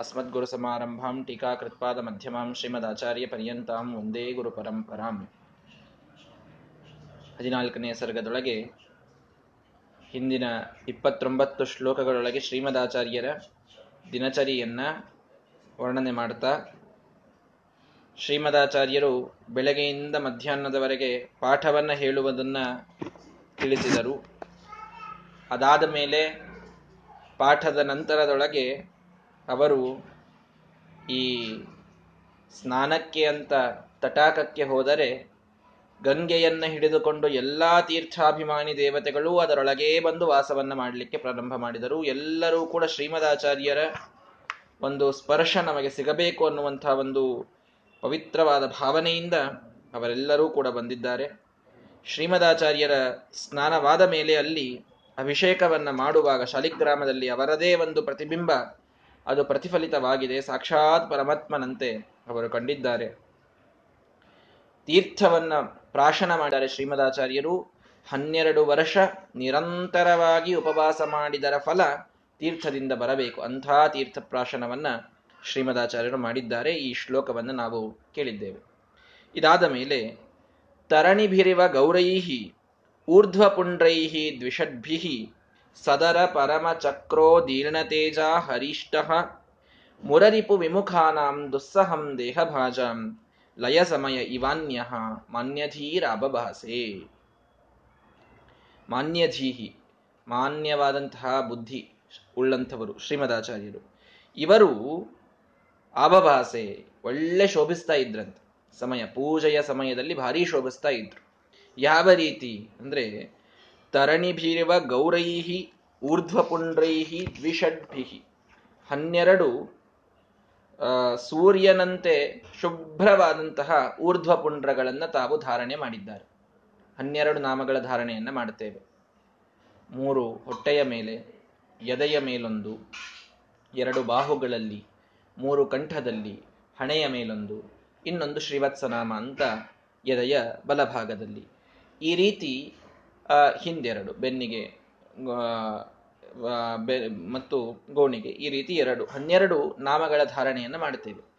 अस्मद्गुरुसमारम्भां टीकाकृत्पादमध्यमां ಶ್ರೀಮದಾಚಾರ್ಯಪರ್ಯಂತಾಂ ಒಂದೇ ಗುರು ಪರಂಪರಾಂ ಹದಿನಾಲ್ಕನೆಯ ಸರ್ಗದೊಳಗೆ ಹಿಂದಿನ ಇಪ್ಪತ್ತೊಂಬತ್ತು ಶ್ಲೋಕಗಳೊಳಗೆ ಶ್ರೀಮದಾಚಾರ್ಯರ ದಿನಚರಿಯನ್ನ ವರ್ಣನೆ ಮಾಡ್ತಾ ಶ್ರೀಮದಾಚಾರ್ಯರು ಬೆಳಗ್ಗೆಯಿಂದ ಮಧ್ಯಾಹ್ನದವರೆಗೆ ಪಾಠವನ್ನು ಹೇಳುವುದನ್ನ ತಿಳಿಸಿದರು ಅದಾದ ಮೇಲೆ ಪಾಠದ ನಂತರದೊಳಗೆ ಅವರು ಈ ಸ್ನಾನಕ್ಕೆ ಅಂತ ತಟಾಕಕ್ಕೆ ಹೋದರೆ ಗಂಗೆಯನ್ನು ಹಿಡಿದುಕೊಂಡು ಎಲ್ಲ ತೀರ್ಥಾಭಿಮಾನಿ ದೇವತೆಗಳು ಅದರೊಳಗೇ ಬಂದು ವಾಸವನ್ನು ಮಾಡಲಿಕ್ಕೆ ಪ್ರಾರಂಭ ಮಾಡಿದರು. ಎಲ್ಲರೂ ಕೂಡ ಶ್ರೀಮದಾಚಾರ್ಯರ ಒಂದು ಸ್ಪರ್ಶ ನಮಗೆ ಸಿಗಬೇಕು ಅನ್ನುವಂಥ ಒಂದು ಪವಿತ್ರವಾದ ಭಾವನೆಯಿಂದ ಅವರೆಲ್ಲರೂ ಕೂಡ ಬಂದಿದ್ದಾರೆ. ಶ್ರೀಮದಾಚಾರ್ಯರ ಸ್ನಾನವಾದ ಮೇಲೆ ಅಲ್ಲಿ ಅಭಿಷೇಕವನ್ನು ಮಾಡುವಾಗ ಶಾಲಿಗ್ರಾಮದಲ್ಲಿ ಅವರದೇ ಒಂದು ಪ್ರತಿಬಿಂಬ ಅದು ಪ್ರತಿಫಲಿತವಾಗಿದೆ, ಸಾಕ್ಷಾತ್ ಪರಮಾತ್ಮನಂತೆ ಅವರು ಕಂಡಿದ್ದಾರೆ. ತೀರ್ಥವನ್ನ ಪ್ರಾಶನ ಮಾಡಿದರೆ ಶ್ರೀಮದಾಚಾರ್ಯರು. ಹನ್ನೆರಡು ವರ್ಷ ನಿರಂತರವಾಗಿ ಉಪವಾಸ ಮಾಡಿದರ ಫಲ ತೀರ್ಥದಿಂದ ಬರಬೇಕು. ಅಂಥ ತೀರ್ಥ ಪ್ರಾಶನವನ್ನ ಶ್ರೀಮದಾಚಾರ್ಯರು ಮಾಡಿದ್ದಾರೆ. ಈ ಶ್ಲೋಕವನ್ನು ನಾವು ಕೇಳಿದ್ದೇವೆ. ಇದಾದ ಮೇಲೆ ತರಣಿಭಿರಿವ ಗೌರೈಹಿ, ಊರ್ಧ್ವಪುಂಡ್ರೈಹಿ ದ್ವಿಷಡ್ಭಿಃ ಸದರ ಪರಮಚಕ್ರೋ ದೀರ್ಣತೇಜ ಹರಿಷ್ಠ ಮುರರಿಪು ವಿಮುಖಾನಾಂ ದುಸ್ಸಹಂ ದೇಹಭಾಜಾಂ ಲಯ ಸಮಯ ಇವಾನ್ಯ ಮಾನ್ಯಧೀರಭಾಸೆ ಮಾನ್ಯಧೀಹಿ, ಮಾನ್ಯವಾದಂತಹ ಬುದ್ಧಿ ಉಳ್ಳಂಥವರು ಶ್ರೀಮದಾಚಾರ್ಯರು. ಇವರು ಅಬಭಾಸೆ, ಒಳ್ಳೆ ಶೋಭಿಸ್ತಾ ಇದ್ರಂತೆ. ಸಮಯ, ಪೂಜೆಯ ಸಮಯದಲ್ಲಿ ಭಾರಿ ಶೋಭಿಸ್ತಾ ಇದ್ರು. ಯಾವ ರೀತಿ ಅಂದ್ರೆ ತರಣಿಭಿರುವ ಗೌರೈಹಿ, ಊರ್ಧ್ವಪುಂಡ್ರೈಹಿ, ದ್ವಿಷಡ್ಭಿಹಿ. ಹನ್ನೆರಡು ಸೂರ್ಯನಂತೆ ಶುಭ್ರವಾದಂತಹ ಊರ್ಧ್ವಪುಂಡ್ರಗಳನ್ನು ತಾವು ಧಾರಣೆ ಮಾಡಿದ್ದಾರೆ. ಹನ್ನೆರಡು ನಾಮಗಳ ಧಾರಣೆಯನ್ನು ಮಾಡುತ್ತೇವೆ. ಮೂರು, ಹೊಟ್ಟೆಯ ಮೇಲೆ, ಎದೆಯ ಮೇಲೊಂದು, ಎರಡು ಬಾಹುಗಳಲ್ಲಿ, ಮೂರು ಕಂಠದಲ್ಲಿ, ಹಣೆಯ ಮೇಲೊಂದು, ಇನ್ನೊಂದು ಶ್ರೀವತ್ಸನಾಮ ಅಂತ ಎದೆಯ ಬಲಭಾಗದಲ್ಲಿ. ಈ ರೀತಿ ಹಿಂದೆರಡು ಬೆನ್ನಿಗೆ ಮತ್ತು ಗೋಣಿಗೆ, ಈ ರೀತಿ ಎರಡು, ಹನ್ನೆರಡು ನಾಮಗಳ ಧಾರಣೆಯನ್ನು ಮಾಡ್ತೇವೆ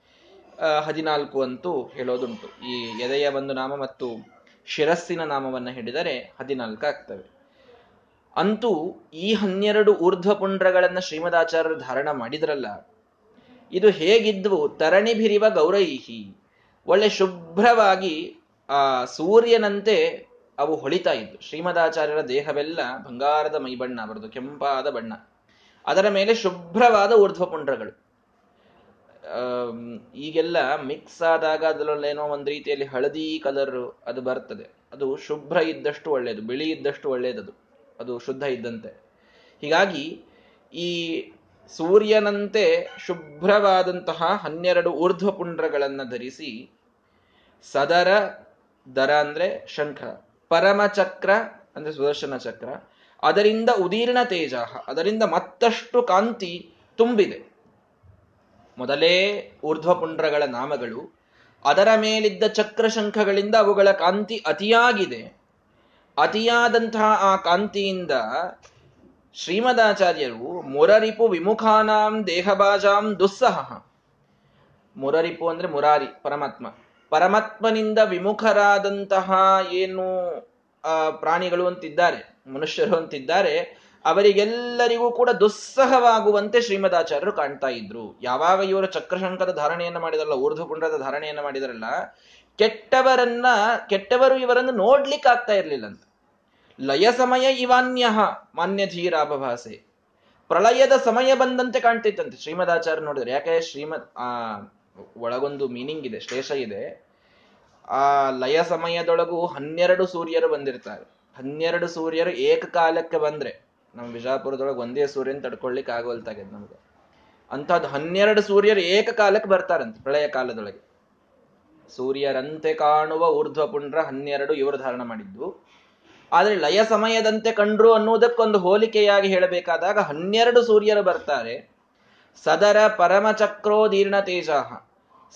ಹದಿನಾಲ್ಕು ಅಂತೂ ಹೇಳೋದುಂಟು. ಈ ಎದೆಯ ಒಂದು ನಾಮ ಮತ್ತು ಶಿರಸ್ಸಿನ ನಾಮವನ್ನು ಹಿಡಿದರೆ ಹದಿನಾಲ್ಕು ಆಗ್ತವೆ. ಅಂತೂ ಈ ಹನ್ನೆರಡು ಊರ್ಧ್ವಪುಂಡ್ರಗಳನ್ನು ಶ್ರೀಮದಾಚಾರ್ಯರು ಧಾರಣ ಮಾಡಿದ್ರಲ್ಲ, ಇದು ಹೇಗಿದ್ವು? ತರಣಿಭಿರಿವ ಗೌರೈಹಿ. ಒಳ್ಳೆ ಶುಭ್ರವಾಗಿ, ಆ, ಸೂರ್ಯನಂತೆ ಅವು ಹೊಳಿತಾ ಇದ್ದು ಶ್ರೀಮದಾಚಾರ್ಯರ ದೇಹವೆಲ್ಲ ಬಂಗಾರದ ಮೈಬಣ್ಣ ಬರೆದು ಕೆಂಪಾದ ಬಣ್ಣ. ಅದರ ಮೇಲೆ ಶುಭ್ರವಾದ ಊರ್ಧ್ವಪುಂಡ್ರಗಳು ಈಗೆಲ್ಲ ಮಿಕ್ಸ್ ಆದಾಗ ಅದರಲ್ಲೇನೋ ಒಂದು ರೀತಿಯಲ್ಲಿ ಹಳದಿ ಕಲರ್ ಅದು ಬರ್ತದೆ. ಅದು ಶುಭ್ರ ಇದ್ದಷ್ಟು ಒಳ್ಳೆಯದು ಬಿಳಿ ಇದ್ದಷ್ಟು ಒಳ್ಳೆಯದದು ಅದು ಶುದ್ಧ ಇದ್ದಂತೆ. ಹೀಗಾಗಿ ಈ ಸೂರ್ಯನಂತೆ ಶುಭ್ರವಾದಂತಹ ಹನ್ನೆರಡು ಊರ್ಧ್ವಪುಂಡ್ರಗಳನ್ನು ಧರಿಸಿ ಸದರ, ದರ ಅಂದ್ರೆ ಶಂಖ. ಪರಮಚಕ್ರ, ಅಂದ್ರೆ ಸುದರ್ಶನ ಚಕ್ರ ಅದರಿಂದ ಉದೀರ್ಣ ತೇಜ ಅದರಿಂದ ಮತ್ತಷ್ಟು ಕಾಂತಿ ತುಂಬಿದೆ. ಮೊದಲೇ ಊರ್ಧ್ವಪುಂಡ್ರಗಳ ನಾಮಗಳು, ಅದರ ಮೇಲಿದ್ದ ಚಕ್ರ ಶಂಖಗಳಿಂದ ಅವುಗಳ ಕಾಂತಿ ಅತಿಯಾಗಿದೆ. ಅತಿಯಾದಂತಹ ಆ ಕಾಂತಿಯಿಂದ ಶ್ರೀಮದಾಚಾರ್ಯರು ಮುರರಿಪು ವಿಮುಖಾನಾಂ ದೇಹಬಾಜಾಂ ದುಸ್ಸಹ. ಮುರರಿಪು ಅಂದ್ರೆ ಮುರಾರಿ, ಪರಮಾತ್ಮ. ಪರಮಾತ್ಮನಿಂದ ವಿಮುಖರಾದಂತಹ ಏನು ಪ್ರಾಣಿಗಳು ಅಂತಿದ್ದಾರೆ, ಮನುಷ್ಯರು ಅಂತಿದ್ದಾರೆ, ಅವರಿಗೆಲ್ಲರಿಗೂ ಕೂಡ ದುಸ್ಸಹವಾಗುವಂತೆ ಶ್ರೀಮದಾಚಾರ್ಯರು ಕಾಣ್ತಾ ಇದ್ರು. ಯಾವಾಗ ಇವರು ಚಕ್ರಶಂಕದ ಧಾರಣೆಯನ್ನು ಮಾಡಿದರಲ್ಲ ಊರ್ಧ್ವಪುಂಡದ ಧಾರಣೆಯನ್ನು ಮಾಡಿದರಲ್ಲ, ಕೆಟ್ಟವರನ್ನ, ಕೆಟ್ಟವರು ಇವರನ್ನು ನೋಡ್ಲಿಕ್ಕೆ ಆಗ್ತಾ ಇರ್ಲಿಲ್ಲಂತ ಲಯ ಸಮಯ ಇವಾನ್ಯ ಮಾನ್ಯಧೀರಾಭಾಸೆ ಪ್ರಳಯದ ಸಮಯ ಬಂದಂತೆ ಕಾಣ್ತಿತ್ತಂತೆ ಶ್ರೀಮದಾಚಾರ್ಯ ನೋಡಿದ್ರೆ. ಯಾಕೆ ಶ್ರೀಮದ್, ಆ ಒಳಗೊಂದು ಮೀನಿಂಗ್ ಇದೆ, ಶ್ಲೇಷ ಇದೆ. ಆ ಲಯ ಸಮಯದೊಳಗೂ ಹನ್ನೆರಡು ಸೂರ್ಯರು ಬಂದಿರ್ತಾರೆ. ಹನ್ನೆರಡು ಸೂರ್ಯರು ಏಕಕಾಲಕ್ಕೆ ಬಂದ್ರೆ, ನಮ್ಮ ಬಿಜಾಪುರದೊಳಗೆ ಒಂದೇ ಸೂರ್ಯನ ತಡ್ಕೊಳ್ಲಿಕ್ಕೆ ಆಗೋಲ್ತಾಗ್ಯದ ನಮ್ಗೆ. ಅಂಥದ್ದು ಹನ್ನೆರಡು ಸೂರ್ಯರು ಏಕಕಾಲಕ್ಕೆ ಬರ್ತಾರಂತೆ ಪ್ರಳಯ ಕಾಲದೊಳಗೆ. ಸೂರ್ಯರಂತೆ ಕಾಣುವ ಊರ್ಧ್ವಪುಂಡ್ರ ಹನ್ನೆರಡು ಇವರು ಧಾರಣ ಮಾಡಿದ್ದು. ಆದರೆ ಲಯ ಸಮಯದಂತೆ ಕಂಡ್ರು ಅನ್ನುವುದಕ್ಕೊಂದು ಹೋಲಿಕೆಯಾಗಿ ಹೇಳಬೇಕಾದಾಗ ಹನ್ನೆರಡು ಸೂರ್ಯರು ಬರ್ತಾರೆ. ಸದರ ಪರಮಚಕ್ರೋದೀರ್ಣ ತೇಜಃ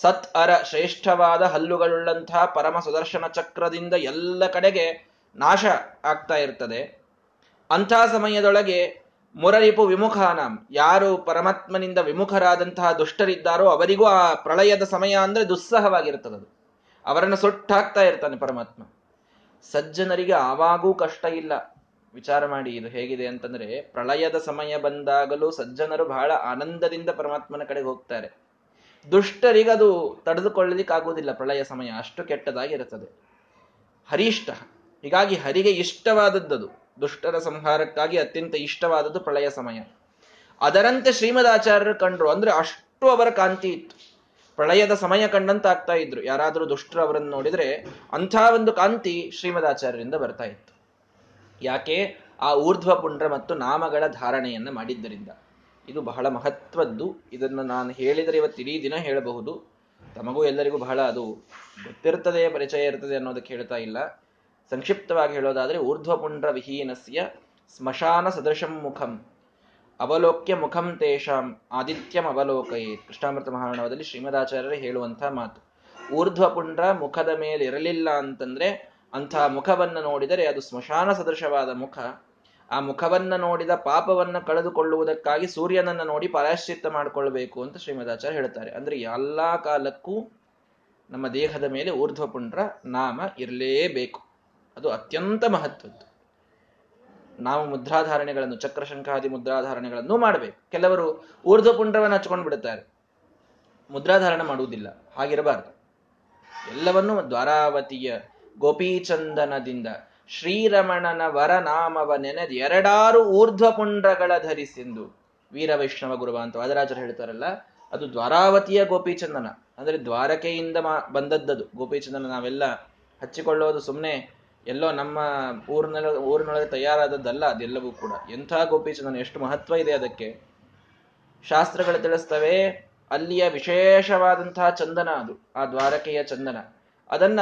ಸತ್ ಅರ ಶ್ರೇಷ್ಠವಾದ ಹಲ್ಲುಗಳುಳ್ಳಂತಹ ಪರಮ ಸುದರ್ಶನ ಚಕ್ರದಿಂದ ಎಲ್ಲ ಕಡೆಗೆ ನಾಶ ಆಗ್ತಾ ಇರ್ತದೆ. ಅಂಥ ಸಮಯದೊಳಗೆ ಮುರರಿಪು ವಿಮುಖಾನಾಂ. ಯಾರು ಪರಮಾತ್ಮನಿಂದ ವಿಮುಖರಾದಂತಹ ದುಷ್ಟರಿದ್ದಾರೋ ಅವರಿಗೂ ಆ ಪ್ರಳಯದ ಸಮಯ ಅಂದ್ರೆ ದುಸ್ಸಹವಾಗಿರ್ತದದು ಅವರನ್ನು ಸುಟ್ಟಾಗ್ತಾ ಇರ್ತಾನೆ ಪರಮಾತ್ಮ. ಸಜ್ಜನರಿಗೆ ಆವಾಗೂ ಕಷ್ಟ ಇಲ್ಲ. ವಿಚಾರ ಮಾಡಿ ಇದು ಹೇಗಿದೆ ಅಂತಂದ್ರೆ, ಪ್ರಳಯದ ಸಮಯ ಬಂದಾಗಲೂ ಸಜ್ಜನರು ಬಹಳ ಆನಂದದಿಂದ ಪರಮಾತ್ಮನ ಕಡೆಗೆ ಹೋಗ್ತಾರೆ. ದುಷ್ಟರಿಗೆ ಅದು ತಡೆದುಕೊಳ್ಳಲಿಕ್ಕಾಗುವುದಿಲ್ಲ, ಪ್ರಳಯ ಸಮಯ ಅಷ್ಟು ಕೆಟ್ಟದಾಗಿರುತ್ತದೆ. ಹರಿಷ್ಟ, ಹೀಗಾಗಿ ಹರಿಗೆ ಇಷ್ಟವಾದದ್ದು ದುಷ್ಟರ ಸಂಹಾರಕ್ಕಾಗಿ ಅತ್ಯಂತ ಇಷ್ಟವಾದದ್ದು ಪ್ರಳಯ ಸಮಯ. ಅದರಂತೆ ಶ್ರೀಮದಾಚಾರ್ಯರು ಕಂಡ್ರು, ಅಂದ್ರೆ ಅಷ್ಟು ಅವರ ಕಾಂತಿ ಇತ್ತು. ಪ್ರಳಯದ ಸಮಯ ಕಂಡಂತ ಆಗ್ತಾ ಇದ್ರು. ಯಾರಾದರೂ ದುಷ್ಟರು ಅವರನ್ನು ನೋಡಿದ್ರೆ ಅಂಥ ಒಂದು ಕಾಂತಿ ಶ್ರೀಮದಾಚಾರ್ಯರಿಂದ ಬರ್ತಾ ಇತ್ತು. ಯಾಕೆ? ಆ ಊರ್ಧ್ವ ಪುಂಡ್ರ ಮತ್ತು ನಾಮಗಳ ಧಾರಣೆಯನ್ನು ಮಾಡಿದ್ದರಿಂದ. ಇದು ಬಹಳ ಮಹತ್ವದ್ದು. ಇದನ್ನು ನಾನು ಹೇಳಿದರೆ ಇವತ್ತು ಇಡೀ ದಿನ ಹೇಳಬಹುದು. ತಮಗೂ ಎಲ್ಲರಿಗೂ ಬಹಳ ಅದು ಗೊತ್ತಿರ್ತದೆ, ಪರಿಚಯ ಇರ್ತದೆ ಅನ್ನೋದಕ್ಕೆ ಹೇಳ್ತಾ ಇಲ್ಲ. ಸಂಕ್ಷಿಪ್ತವಾಗಿ ಹೇಳೋದಾದರೆ, ಊರ್ಧ್ವಪುಂಡ್ರ ವಿಹೀನಸ್ಯ ಸ್ಮಶಾನ ಸದೃಶಂ ಮುಖಂ ಅವಲೋಕ್ಯ ಮುಖಂ ತೇಷಾಂ ಆದಿತ್ಯಂ ಅವಲೋಕಯೇ. ಕೃಷ್ಣಾಮೃತ ಮಹಾರಣವದಲ್ಲಿ ಶ್ರೀಮದಾಚಾರ್ಯರು ಹೇಳುವಂತಹ ಮಾತು. ಊರ್ಧ್ವಪುಂಡ್ರ ಮುಖದ ಮೇಲೆ ಇರಲಿಲ್ಲ ಅಂತಂದ್ರೆ ಅಂತಹ ಮುಖವನ್ನು ನೋಡಿದರೆ ಅದು ಸ್ಮಶಾನ ಸದೃಶವಾದ ಮುಖ. ಆ ಮುಖವನ್ನ ನೋಡಿದ ಪಾಪವನ್ನ ಕಳೆದುಕೊಳ್ಳುವುದಕ್ಕಾಗಿ ಸೂರ್ಯನನ್ನ ನೋಡಿ ಪರಾಶ್ಚಿತ್ತ ಮಾಡಿಕೊಳ್ಬೇಕು ಅಂತ ಶ್ರೀಮದಾಚಾರ್ಯ ಹೇಳ್ತಾರೆ. ಅಂದ್ರೆ ಎಲ್ಲಾ ಕಾಲಕ್ಕೂ ನಮ್ಮ ದೇಹದ ಮೇಲೆ ಊರ್ಧ್ವಪುಂಡ್ರ ನಾಮ ಇರಲೇಬೇಕು. ಅದು ಅತ್ಯಂತ ಮಹತ್ವದ್ದು. ನಾವು ಮುದ್ರಾಧಾರಣೆಗಳನ್ನು, ಚಕ್ರಶಂಖಾದಿ ಮುದ್ರಾಧಾರಣೆಗಳನ್ನು ಮಾಡಬೇಕು. ಕೆಲವರು ಊರ್ಧ್ವಪುಂಡ್ರವನ್ನು ಹಚ್ಕೊಂಡು ಬಿಡುತ್ತಾರೆ. ಮುದ್ರಾಧಾರಣೆ ಮಾಡುವುದಿಲ್ಲ. ಹಾಗಿರಬಾರ್ದು. ಎಲ್ಲವನ್ನೂ ದ್ವಾರಾವತಿಯ ಗೋಪೀಚಂದನದಿಂದ ಶ್ರೀರಮಣನ ವರನಾಮವ ನೆನೆದು ಎರಡಾರು ಊರ್ಧ್ವಪುಂಡ್ರಗಳ ಧರಿಸಿಂದು ವೀರ ವೈಷ್ಣವ ಗುರುವ ಅಂತ ವಾದರಾಜರು ಹೇಳ್ತಾರಲ್ಲ, ಅದು ದ್ವಾರಾವತಿಯ ಗೋಪೀಚಂದನ. ಅಂದ್ರೆ ದ್ವಾರಕೆಯಿಂದ ಬಂದದ್ದದು. ಗೋಪೀಚಂದನ ನಾವೆಲ್ಲ ಹಚ್ಚಿಕೊಳ್ಳೋದು ಸುಮ್ಮನೆ ಎಲ್ಲೋ ನಮ್ಮ ಊರಿನ ಊರಿನೊಳಗೆ ತಯಾರಾದದ್ದಲ್ಲ, ಅದೆಲ್ಲವೂ ಕೂಡ. ಎಂಥ ಗೋಪೀಚಂದನ, ಎಷ್ಟು ಮಹತ್ವ ಇದೆ ಅದಕ್ಕೆ? ಶಾಸ್ತ್ರಗಳು ತಿಳಿಸ್ತವೆ, ಅಲ್ಲಿಯ ವಿಶೇಷವಾದಂತಹ ಚಂದನ ಅದು, ಆ ದ್ವಾರಕೆಯ ಚಂದನ. ಅದನ್ನ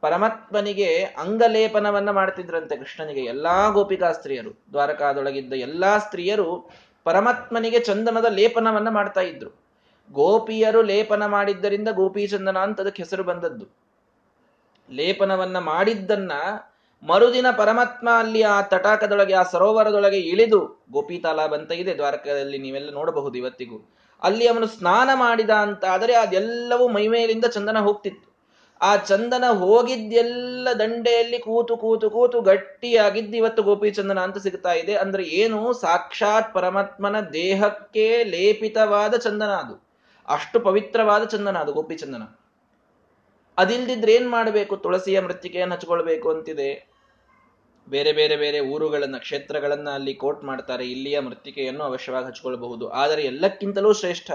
ಪರಮಾತ್ಮನಿಗೆ ಅಂಗಲೇಪನವನ್ನ ಮಾಡ್ತಿದ್ರಂತೆ ಕೃಷ್ಣನಿಗೆ ಎಲ್ಲಾ ಗೋಪಿಕಾ ಸ್ತ್ರೀಯರು. ದ್ವಾರಕಾದೊಳಗಿದ್ದ ಎಲ್ಲಾ ಸ್ತ್ರೀಯರು ಪರಮಾತ್ಮನಿಗೆ ಚಂದನದ ಲೇಪನವನ್ನ ಮಾಡ್ತಾ ಇದ್ರು. ಗೋಪಿಯರು ಲೇಪನ ಮಾಡಿದ್ದರಿಂದ ಗೋಪಿ ಚಂದನ ಅಂತ ಅದಕ್ಕೆ ಹೆಸರು ಬಂದದ್ದು. ಲೇಪನವನ್ನ ಮಾಡಿದ್ದನ್ನ ಮರುದಿನ ಪರಮಾತ್ಮ ಅಲ್ಲಿ ಆ ತಟಾಕದೊಳಗೆ, ಆ ಸರೋವರದೊಳಗೆ ಇಳಿದು ಗೋಪಿ ಅಂತ ಇದೆ. ದ್ವಾರಕದಲ್ಲಿ ನೀವೆಲ್ಲ ನೋಡಬಹುದು ಇವತ್ತಿಗೂ. ಅಲ್ಲಿ ಅವನು ಸ್ನಾನ ಮಾಡಿದ ಅಂತ ಆದರೆ ಅದೆಲ್ಲವೂ ಮೈಮೇಲಿಂದ ಚಂದನ ಹೋಗ್ತಿತ್ತು. ಆ ಚಂದನ ಹೋಗಿದ್ದೆಲ್ಲ ದಂಡೆಯಲ್ಲಿ ಕೂತು ಕೂತು ಕೂತು ಗಟ್ಟಿಯಾಗಿದ್ದು ಇವತ್ತು ಗೋಪಿ ಚಂದನ ಅಂತ ಸಿಗ್ತಾ ಇದೆ. ಅಂದ್ರೆ ಏನು? ಸಾಕ್ಷಾತ್ ಪರಮಾತ್ಮನ ದೇಹಕ್ಕೆ ಲೇಪಿತವಾದ ಚಂದನ ಅದು. ಅಷ್ಟು ಪವಿತ್ರವಾದ ಚಂದನ ಅದು ಗೋಪಿ ಚಂದನ ಅದಿಲ್ದಿದ್ರೆ ಏನ್ ಮಾಡಬೇಕು? ತುಳಸಿಯ ಮೃತ್ತಿಕೆಯನ್ನು ಹಚ್ಕೊಳ್ಬೇಕು ಅಂತಿದೆ. ಬೇರೆ ಬೇರೆ ಬೇರೆ ಊರುಗಳನ್ನ, ಕ್ಷೇತ್ರಗಳನ್ನ ಅಲ್ಲಿ ಕೋಟ್ ಮಾಡ್ತಾರೆ. ಇಲ್ಲಿಯ ಮೃತ್ತಿಕೆಯನ್ನು ಅವಶ್ಯವಾಗಿ ಹಚ್ಕೊಳ್ಬಹುದು. ಆದರೆ ಎಲ್ಲಕ್ಕಿಂತಲೂ ಶ್ರೇಷ್ಠ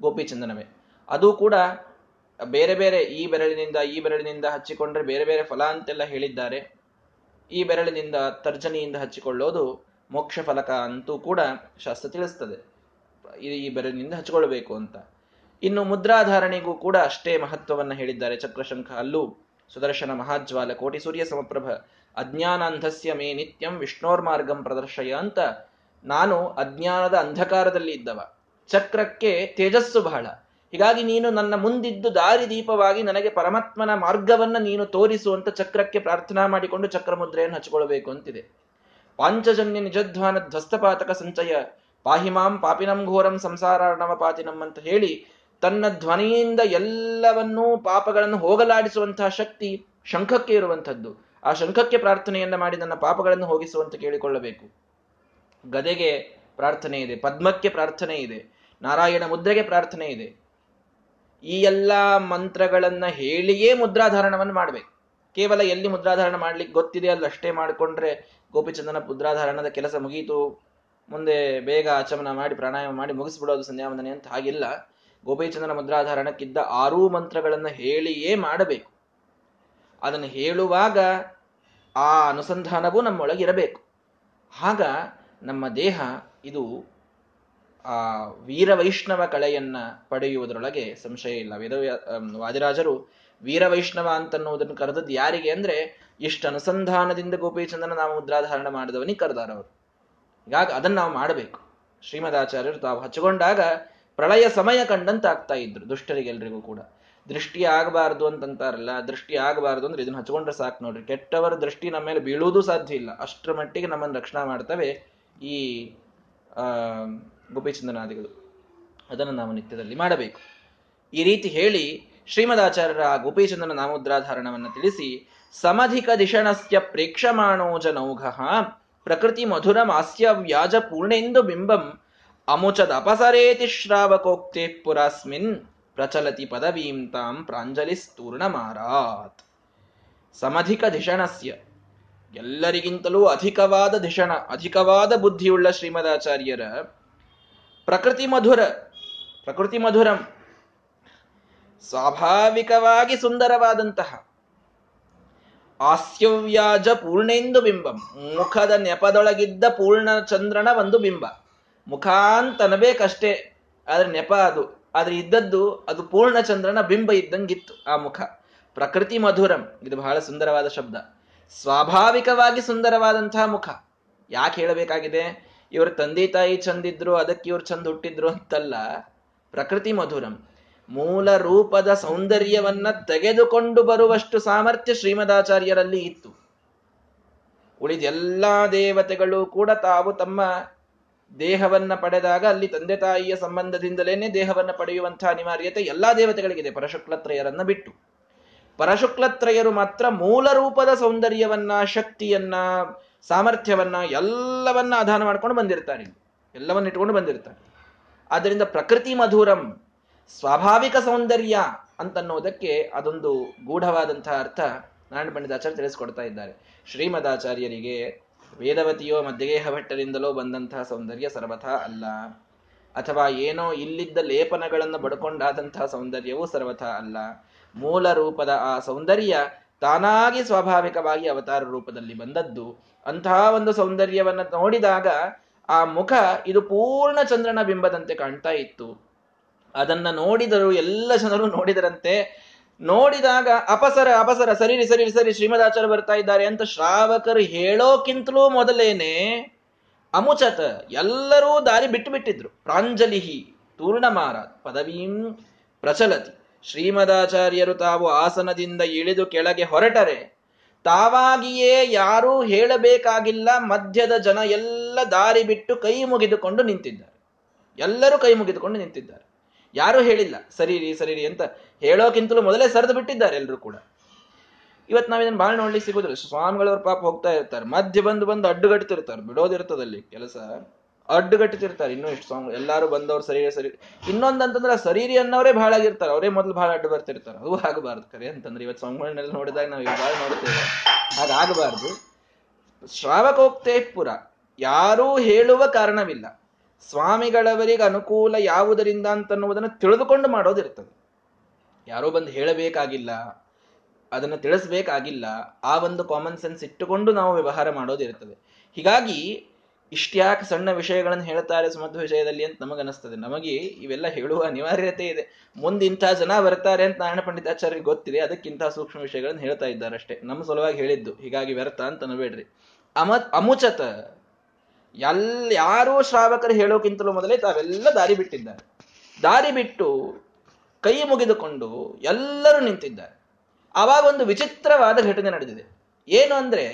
ಗೋಪಿಚಂದನವೇ. ಅದು ಕೂಡ ಬೇರೆ ಬೇರೆ ಈ ಬೆರಳಿನಿಂದ ಈ ಬೆರಳಿನಿಂದ ಹಚ್ಚಿಕೊಂಡ್ರೆ ಬೇರೆ ಬೇರೆ ಫಲ ಅಂತೆಲ್ಲ ಹೇಳಿದ್ದಾರೆ. ಈ ಬೆರಳಿನಿಂದ ತರ್ಜನಿಯಿಂದ ಹಚ್ಚಿಕೊಳ್ಳೋದು ಮೋಕ್ಷ ಫಲಕ ಅಂತೂ ಕೂಡ ಶಾಸ್ತ್ರ ತಿಳಿಸ್ತದೆ. ಈ ಬೆರಳಿನಿಂದ ಹಚ್ಚಿಕೊಳ್ಳಬೇಕು ಅಂತ. ಇನ್ನು ಮುದ್ರಾಧಾರಣೆಗೂ ಕೂಡ ಅಷ್ಟೇ ಮಹತ್ವವನ್ನ ಹೇಳಿದ್ದಾರೆ ಚಕ್ರಶಂಖ ಅಲ್ಲೂ. ಸುದರ್ಶನ ಮಹಾಜ್ವಾಲ ಕೋಟಿ ಸೂರ್ಯ ಸಮಪ್ರಭ ಅಜ್ಞಾನಾಂಧಸ್ಯ ಮೇ ನಿತ್ಯಂ ವಿಷ್ಣೋರ್ಮಾರ್ಗಂ ಪ್ರದರ್ಶಯ ಅಂತ ನಾನು ಅಜ್ಞಾನದ ಅಂಧಕಾರದಲ್ಲಿ ಇದ್ದವ. ಚಕ್ರಕ್ಕೆ ತೇಜಸ್ಸು ಬಹಳ. ಹೀಗಾಗಿ ನೀನು ನನ್ನ ಮುಂದಿದ್ದು ದಾರಿ ದೀಪವಾಗಿ ನನಗೆ ಪರಮಾತ್ಮನ ಮಾರ್ಗವನ್ನ ನೀನು ತೋರಿಸುವಂತ ಚಕ್ರಕ್ಕೆ ಪ್ರಾರ್ಥನಾ ಮಾಡಿಕೊಂಡು ಚಕ್ರ ಮುದ್ರೆಯನ್ನು ಹಚ್ಕೊಳ್ಬೇಕು ಅಂತಿದೆ. ಪಾಂಚಜನ್ಯ ನಿಜಧ್ವಾನ ಧ್ವಸ್ತಪಾತಕ ಸಂಚಯ ಪಾಹಿಮಾಂ ಪಾಪಿನಂ ಘೋರಂ ಸಂಸಾರಾರ್ಣವ ಪಾತಿನಂ ಅಂತ ಹೇಳಿ ತನ್ನ ಧ್ವನಿಯಿಂದ ಎಲ್ಲವನ್ನೂ ಪಾಪಗಳನ್ನು ಹೋಗಲಾಡಿಸುವಂತಹ ಶಕ್ತಿ ಶಂಖಕ್ಕೆ ಇರುವಂಥದ್ದು. ಆ ಶಂಖಕ್ಕೆ ಪ್ರಾರ್ಥನೆಯನ್ನ ಮಾಡಿ ನನ್ನ ಪಾಪಗಳನ್ನು ಹೋಗಿಸುವಂತ ಕೇಳಿಕೊಳ್ಳಬೇಕು. ಗದೆಗೆ ಪ್ರಾರ್ಥನೆ ಇದೆ, ಪದ್ಮಕ್ಕೆ ಪ್ರಾರ್ಥನೆ ಇದೆ, ನಾರಾಯಣ ಮುದ್ರೆಗೆ ಪ್ರಾರ್ಥನೆ ಇದೆ. ಈ ಎಲ್ಲ ಮಂತ್ರಗಳನ್ನ ಹೇಳಿಯೇ ಮುದ್ರಾಧಾರಣವನ್ನು ಮಾಡಬೇಕು. ಕೇವಲ ಎಲ್ಲಿ ಮುದ್ರಾಧಾರಣ ಮಾಡ್ಲಿಕ್ಕೆ ಗೊತ್ತಿದೆ ಅಲ್ಲಿ ಅಷ್ಟೇ ಮಾಡಿಕೊಂಡ್ರೆ ಗೋಪಿಚಂದನ ಮುದ್ರಾಧಾರಣದ ಕೆಲಸ ಮುಗೀತು. ಮುಂದೆ ಬೇಗ ಆಚಮನ ಮಾಡಿ, ಪ್ರಾಣಾಯಾಮ ಮಾಡಿ ಮುಗಿಸ್ಬಿಡೋದು ಸಂಧ್ಯಾವಂದನೆ ಅಂತ ಹಾಗಿಲ್ಲ. ಗೋಪಿಚಂದನ ಮುದ್ರಾಧಾರಣಕ್ಕಿದ್ದ ಆರೂ ಮಂತ್ರಗಳನ್ನು ಹೇಳಿಯೇ ಮಾಡಬೇಕು. ಅದನ್ನು ಹೇಳುವಾಗ ಆ ಅನುಸಂಧಾನವೂ ನಮ್ಮೊಳಗಿರಬೇಕು. ಆಗ ನಮ್ಮ ದೇಹ ಇದು ಆ ವೀರವೈಷ್ಣವ ಕಲೆಯನ್ನ ಪಡೆಯುವುದರೊಳಗೆ ಸಂಶಯ ಇಲ್ಲ. ವೇದ ವಾದಿರಾಜರು ವೀರವೈಷ್ಣವ ಅಂತನ್ನುವುದನ್ನು ಕರೆದದ್ದು ಯಾರಿಗೆ ಅಂದ್ರೆ, ಇಷ್ಟು ಅನುಸಂಧಾನದಿಂದ ಗೋಪೀಚಂದನ ನಾವು ಮುದ್ರಾಧಾರಣ ಮಾಡಿದವನಿಗೆ ಕರೆದಾರವರು ಹೀಗಾಗಿ ಅದನ್ನು ನಾವು ಮಾಡಬೇಕು. ಶ್ರೀಮದಾಚಾರ್ಯರು ತಾವು ಹಚ್ಚಿಕೊಂಡಾಗ ಪ್ರಳಯ ಸಮಯ ಕಂಡಂತ ಆಗ್ತಾ ಇದ್ರು ದುಷ್ಟರಿಗೆಲ್ರಿಗೂ ಕೂಡ. ದೃಷ್ಟಿ ಆಗಬಾರದು ಅಂತಂತಾರಲ್ಲ, ದೃಷ್ಟಿ ಆಗಬಾರದು ಅಂದ್ರೆ ಇದನ್ನ ಹಚ್ಕೊಂಡ್ರೆ ಸಾಕು ನೋಡ್ರಿ. ಕೆಟ್ಟವರ ದೃಷ್ಟಿ ನಮ್ಮ ಮೇಲೆ ಬೀಳುವುದೂ ಸಾಧ್ಯ ಇಲ್ಲ. ಅಷ್ಟರ ಮಟ್ಟಿಗೆ ನಮ್ಮನ್ನು ರಕ್ಷಣಾ ಮಾಡ್ತವೆ ಈ ಗೋಪಿಚಂದನಾದಿಗಳು. ಅದನ್ನು ನಾವು ನಿತ್ಯದಲ್ಲಿ ಮಾಡಬೇಕು. ಈ ರೀತಿ ಹೇಳಿ ಶ್ರೀಮದಾಚಾರ್ಯರ ಗೋಪೀಚಂದ್ರನ ನಾಮೋದ್ರಾಧಾರಣವನ್ನು ತಿಳಿಸಿ, ಸಮಧಿಕ ದಿಶಣಸ್ಯ ಪ್ರೇಕ್ಷಮಾಣೋಜ ನೌಘಃ ಪ್ರಕೃತಿ ಮಧುರ ಮಾಸ್ಯ ವ್ಯಾಜ ಪೂರ್ಣೇಂದು ಬಿಂಬಂ, ಅಮುಚದ ಅಪಸರೇತಿ ಶ್ರಾವಕೋಕ್ತೆ ಪುರಸ್ಮಿನ್, ಪ್ರಚಲತಿ ಪದವೀಂ ತಾಂ ಮಾರಾತ್ ಸಮಧಿಕ ಧಿಷಣಸ್ಯ ಎಲ್ಲರಿಗಿಂತಲೂ ಅಧಿಕವಾದ ಧಿಷಣ ಅಧಿಕವಾದ ಬುದ್ಧಿಯುಳ್ಳ ಶ್ರೀಮದಾಚಾರ್ಯರ ಪ್ರಕೃತಿ ಮಧುರ, ಪ್ರಕೃತಿ ಮಧುರಂ, ಸ್ವಾಭಾವಿಕವಾಗಿ ಸುಂದರವಾದಂತಹ ಆಸ್ಯವ್ಯಾಜ ಪೂರ್ಣೇಂದು ಬಿಂಬಂ, ಮುಖದ ನೆಪದೊಳಗಿದ್ದ ಪೂರ್ಣ ಚಂದ್ರನ ಒಂದು ಬಿಂಬ. ಮುಖ ಅಂತ ಅನ್ಬೇಕಷ್ಟೇ ಆದ್ರೆ ನೆಪ ಅದು, ಆದ್ರೆ ಇದ್ದದ್ದು ಅದು ಪೂರ್ಣ ಚಂದ್ರನ ಬಿಂಬ ಇದ್ದಂಗಿತ್ತು ಆ ಮುಖ. ಪ್ರಕೃತಿ ಮಧುರಂ, ಇದು ಬಹಳ ಸುಂದರವಾದ ಶಬ್ದ. ಸ್ವಾಭಾವಿಕವಾಗಿ ಸುಂದರವಾದಂತಹ ಮುಖ. ಯಾಕೆ ಹೇಳಬೇಕಾಗಿದೆ? ಇವರು ತಂದೆ ತಾಯಿ ಚಂದಿದ್ರು, ಅದಕ್ಕೆ ಇವ್ರು ಚಂದ ಹುಟ್ಟಿದ್ರು ಅಂತಲ್ಲ, ಪ್ರಕೃತಿ ಮಧುರಂ. ಮೂಲ ರೂಪದ ಸೌಂದರ್ಯವನ್ನ ತೆಗೆದುಕೊಂಡು ಬರುವಷ್ಟು ಸಾಮರ್ಥ್ಯ ಶ್ರೀಮದಾಚಾರ್ಯರಲ್ಲಿ ಇತ್ತು. ಉಳಿದ ಎಲ್ಲಾ ದೇವತೆಗಳು ಕೂಡ ತಾವು ತಮ್ಮ ದೇಹವನ್ನ ಪಡೆದಾಗ ಅಲ್ಲಿ ತಂದೆ ತಾಯಿಯ ಸಂಬಂಧದಿಂದಲೇನೆ ದೇಹವನ್ನ ಪಡೆಯುವಂತಹ ಅನಿವಾರ್ಯತೆ ಎಲ್ಲಾ ದೇವತೆಗಳಿಗಿದೆ. ಪರಶುಕ್ಲತ್ರಯರನ್ನ ಬಿಟ್ಟು. ಪರಶುಕ್ಲತ್ರಯರು ಮಾತ್ರ ಮೂಲ ರೂಪದ ಸೌಂದರ್ಯವನ್ನ, ಶಕ್ತಿಯನ್ನ ಸಾಮರ್ಥ್ಯವನ್ನ ಎಲ್ಲವನ್ನ ಆಧಾನ ಮಾಡ್ಕೊಂಡು ಬಂದಿರ್ತಾರೆ ಎಲ್ಲವನ್ನ ಇಟ್ಕೊಂಡು ಬಂದಿರ್ತಾರೆ. ಆದ್ದರಿಂದ ಪ್ರಕೃತಿ ಮಧುರಂ ಸ್ವಾಭಾವಿಕ ಸೌಂದರ್ಯ ಅಂತನ್ನೋದಕ್ಕೆ ಅದೊಂದು ಗೂಢವಾದಂತಹ ಅರ್ಥ ನಾರಾಯಣ ಪಂಡಿತಾಚಾರ್ಯ ತಿಳಿಸ್ಕೊಡ್ತಾ ಇದ್ದಾರೆ. ಶ್ರೀಮದಾಚಾರ್ಯರಿಗೆ ವೇದವತಿಯೋ ಮಧ್ಯಗೇಹ ಭಟ್ಟರಿಂದಲೋ ಬಂದಂತಹ ಸೌಂದರ್ಯ ಸರ್ವಥಾ ಅಲ್ಲ. ಅಥವಾ ಏನೋ ಇಲ್ಲಿದ್ದ ಲೇಪನಗಳನ್ನು ಬಡ್ಕೊಂಡಾದಂತಹ ಸೌಂದರ್ಯವೂ ಸರ್ವಥಾ ಅಲ್ಲ. ಮೂಲ ರೂಪದ ಆ ಸೌಂದರ್ಯ ತಾನಾಗಿ ಸ್ವಾಭಾವಿಕವಾಗಿ ಅವತಾರ ರೂಪದಲ್ಲಿ ಬಂದದ್ದು. ಅಂತಹ ಒಂದು ಸೌಂದರ್ಯವನ್ನು ನೋಡಿದಾಗ ಆ ಮುಖ ಇದು ಪೂರ್ಣ ಚಂದ್ರನ ಬಿಂಬದಂತೆ ಕಾಣ್ತಾ ಇತ್ತು. ಅದನ್ನ ನೋಡಿದರು ಎಲ್ಲ ಜನರು ನೋಡಿದರಂತೆ. ನೋಡಿದಾಗ ಅಪಸರ ಅಪಸರ, ಸರಿ ಸರಿ ಸರಿ ಶ್ರೀಮದಾಚಾರ್ಯ ಬರ್ತಾ ಇದ್ದಾರೆ ಅಂತ ಶ್ರಾವಕರು ಹೇಳೋಕ್ಕಿಂತಲೂ ಮೊದಲೇನೆ ಅಮುಚತ ಎಲ್ಲರೂ ದಾರಿ ಬಿಟ್ಟು ಬಿಟ್ಟಿದ್ರು. ಪ್ರಾಂಜಲಿಹಿ, ತೂರ್ಣಮಾರ, ಪದವೀಂ, ಪ್ರಚಲತಿ. ಶ್ರೀಮದಾಚಾರ್ಯರು ತಾವು ಆಸನದಿಂದ ಇಳಿದು ಕೆಳಗೆ ಹೊರಟರೆ. ತಾವಾಗಿಯೇ ಯಾರೂ ಹೇಳಬೇಕಾಗಿಲ್ಲ. ಮಧ್ಯದ ಜನ ಎಲ್ಲ ದಾರಿ ಬಿಟ್ಟು ಕೈ ಮುಗಿದುಕೊಂಡು ನಿಂತಿದ್ದಾರೆ. ಎಲ್ಲರೂ ಕೈ ಮುಗಿದುಕೊಂಡು ನಿಂತಿದ್ದಾರೆ. ಯಾರೂ ಹೇಳಿಲ್ಲ ಸರಿರಿ ಸರಿರಿ ಅಂತ ಹೇಳೋಕ್ಕಿಂತಲೂ ಮೊದಲೇ ಸರಿದು ಬಿಟ್ಟಿದ್ದಾರೆ ಎಲ್ಲರೂ ಕೂಡ. ಇವತ್ತು ನಾವಿದನ್ನು ಭಾಳ ನೋಡ್ಲಿಕ್ಕೆ ಸಿಗುದಿಲ್ಲ. ಸ್ವಾಮಿಗಳವ್ರ ಪಾಪ ಹೋಗ್ತಾ ಇರ್ತಾರೆ. ಮಧ್ಯ ಬಂದು ಬಂದು ಅಡ್ಡುಗಟ್ತಿರ್ತಾರೆ. ಬಿಡೋದಿರ್ತದಲ್ಲಿ ಕೆಲಸ. ಅಡ್ಡುಗಟ್ಟುತ್ತಿರ್ತಾರೆ ಇನ್ನೂ ಇಷ್ಟು ಸಾಂಗ್ ಎಲ್ಲಾರು ಬಂದವ್ರು ಸರಿ ಸರಿ. ಇನ್ನೊಂದಂತಂದ್ರೆ ಸರೀರಿ ಅನ್ನೋರೇ ಬಹಳ ಆಗಿರ್ತಾರೆ, ಅವರೇ ಮೊದಲು ಬಹಳ ಅಡ್ಡು ಬರ್ತಿರ್ತಾರೆ. ಅದು ಆಗಬಾರ್ದು ಕರೆ ಅಂತಂದ್ರೆ ಇವತ್ತು ಸಾಂಗ್ಗಳನ್ನೆಲ್ಲ ನೋಡಿದಾಗ ನಾವು ಭಾಳ ನೋಡ್ತೇವೆ. ಹಾಗಾಗಬಾರ್ದು ಶ್ರಾವಕೋಕ್ತೇ ಪುರ, ಯಾರೂ ಹೇಳುವ ಕಾರಣವಿಲ್ಲ. ಸ್ವಾಮಿಗಳವರಿಗೆ ಅನುಕೂಲ ಯಾವುದರಿಂದ ಅಂತನ್ನುವುದನ್ನು ತಿಳಿದುಕೊಂಡು ಮಾಡೋದಿರ್ತದೆ. ಯಾರೋ ಬಂದು ಹೇಳಬೇಕಾಗಿಲ್ಲ, ಅದನ್ನು ತಿಳಿಸ್ಬೇಕಾಗಿಲ್ಲ, ಆ ಒಂದು ಕಾಮನ್ ಸೆನ್ಸ್ ಇಟ್ಟುಕೊಂಡು ನಾವು ವ್ಯವಹಾರ ಮಾಡೋದಿರ್ತದೆ. ಹೀಗಾಗಿ ಇಷ್ಟ್ಯಾಕೆ ಸಣ್ಣ ವಿಷಯಗಳನ್ನು ಹೇಳ್ತಾರೆ ಸುಮಧ್ವ ವಿಷಯದಲ್ಲಿ ಅಂತ ನಮಗನಿಸ್ತದೆ ನಮಗೆ ಇವೆಲ್ಲ ಹೇಳುವ ಅನಿವಾರ್ಯತೆ ಇದೆ. ಮುಂದೆ ಜನ ಬರ್ತಾರೆ ಅಂತ ನಾರಾಯಣ ಪಂಡಿತಾಚಾರ್ಯ ಗೊತ್ತಿದೆ. ಅದಕ್ಕಿಂತ ಸೂಕ್ಷ್ಮ ವಿಷಯಗಳನ್ನು ಹೇಳ್ತಾ ಇದ್ದಾರೆ ಅಷ್ಟೇ ನಮ್ಮ ಸಲುವಾಗಿ ಹೇಳಿದ್ದು, ಹೀಗಾಗಿ ವ್ಯರ್ಥ ಅಂತ ಅನ್ಬೇಡ್ರಿ ಅಮತ್ ಅಮುಚತ. ಎಲ್, ಯಾರೂ ಶ್ರಾವಕರು ಹೇಳೋಕ್ಕಿಂತಲೂ ಮೊದಲೇ ತಾವೆಲ್ಲ ದಾರಿ ಬಿಟ್ಟಿದ್ದಾರೆ. ದಾರಿ ಬಿಟ್ಟು ಕೈ ಮುಗಿದುಕೊಂಡು ಎಲ್ಲರೂ ನಿಂತಿದ್ದಾರೆ. ಆವಾಗ ಒಂದು ವಿಚಿತ್ರವಾದ ಘಟನೆ ನಡೆದಿದೆ. ಏನು ಅಂದ್ರೆ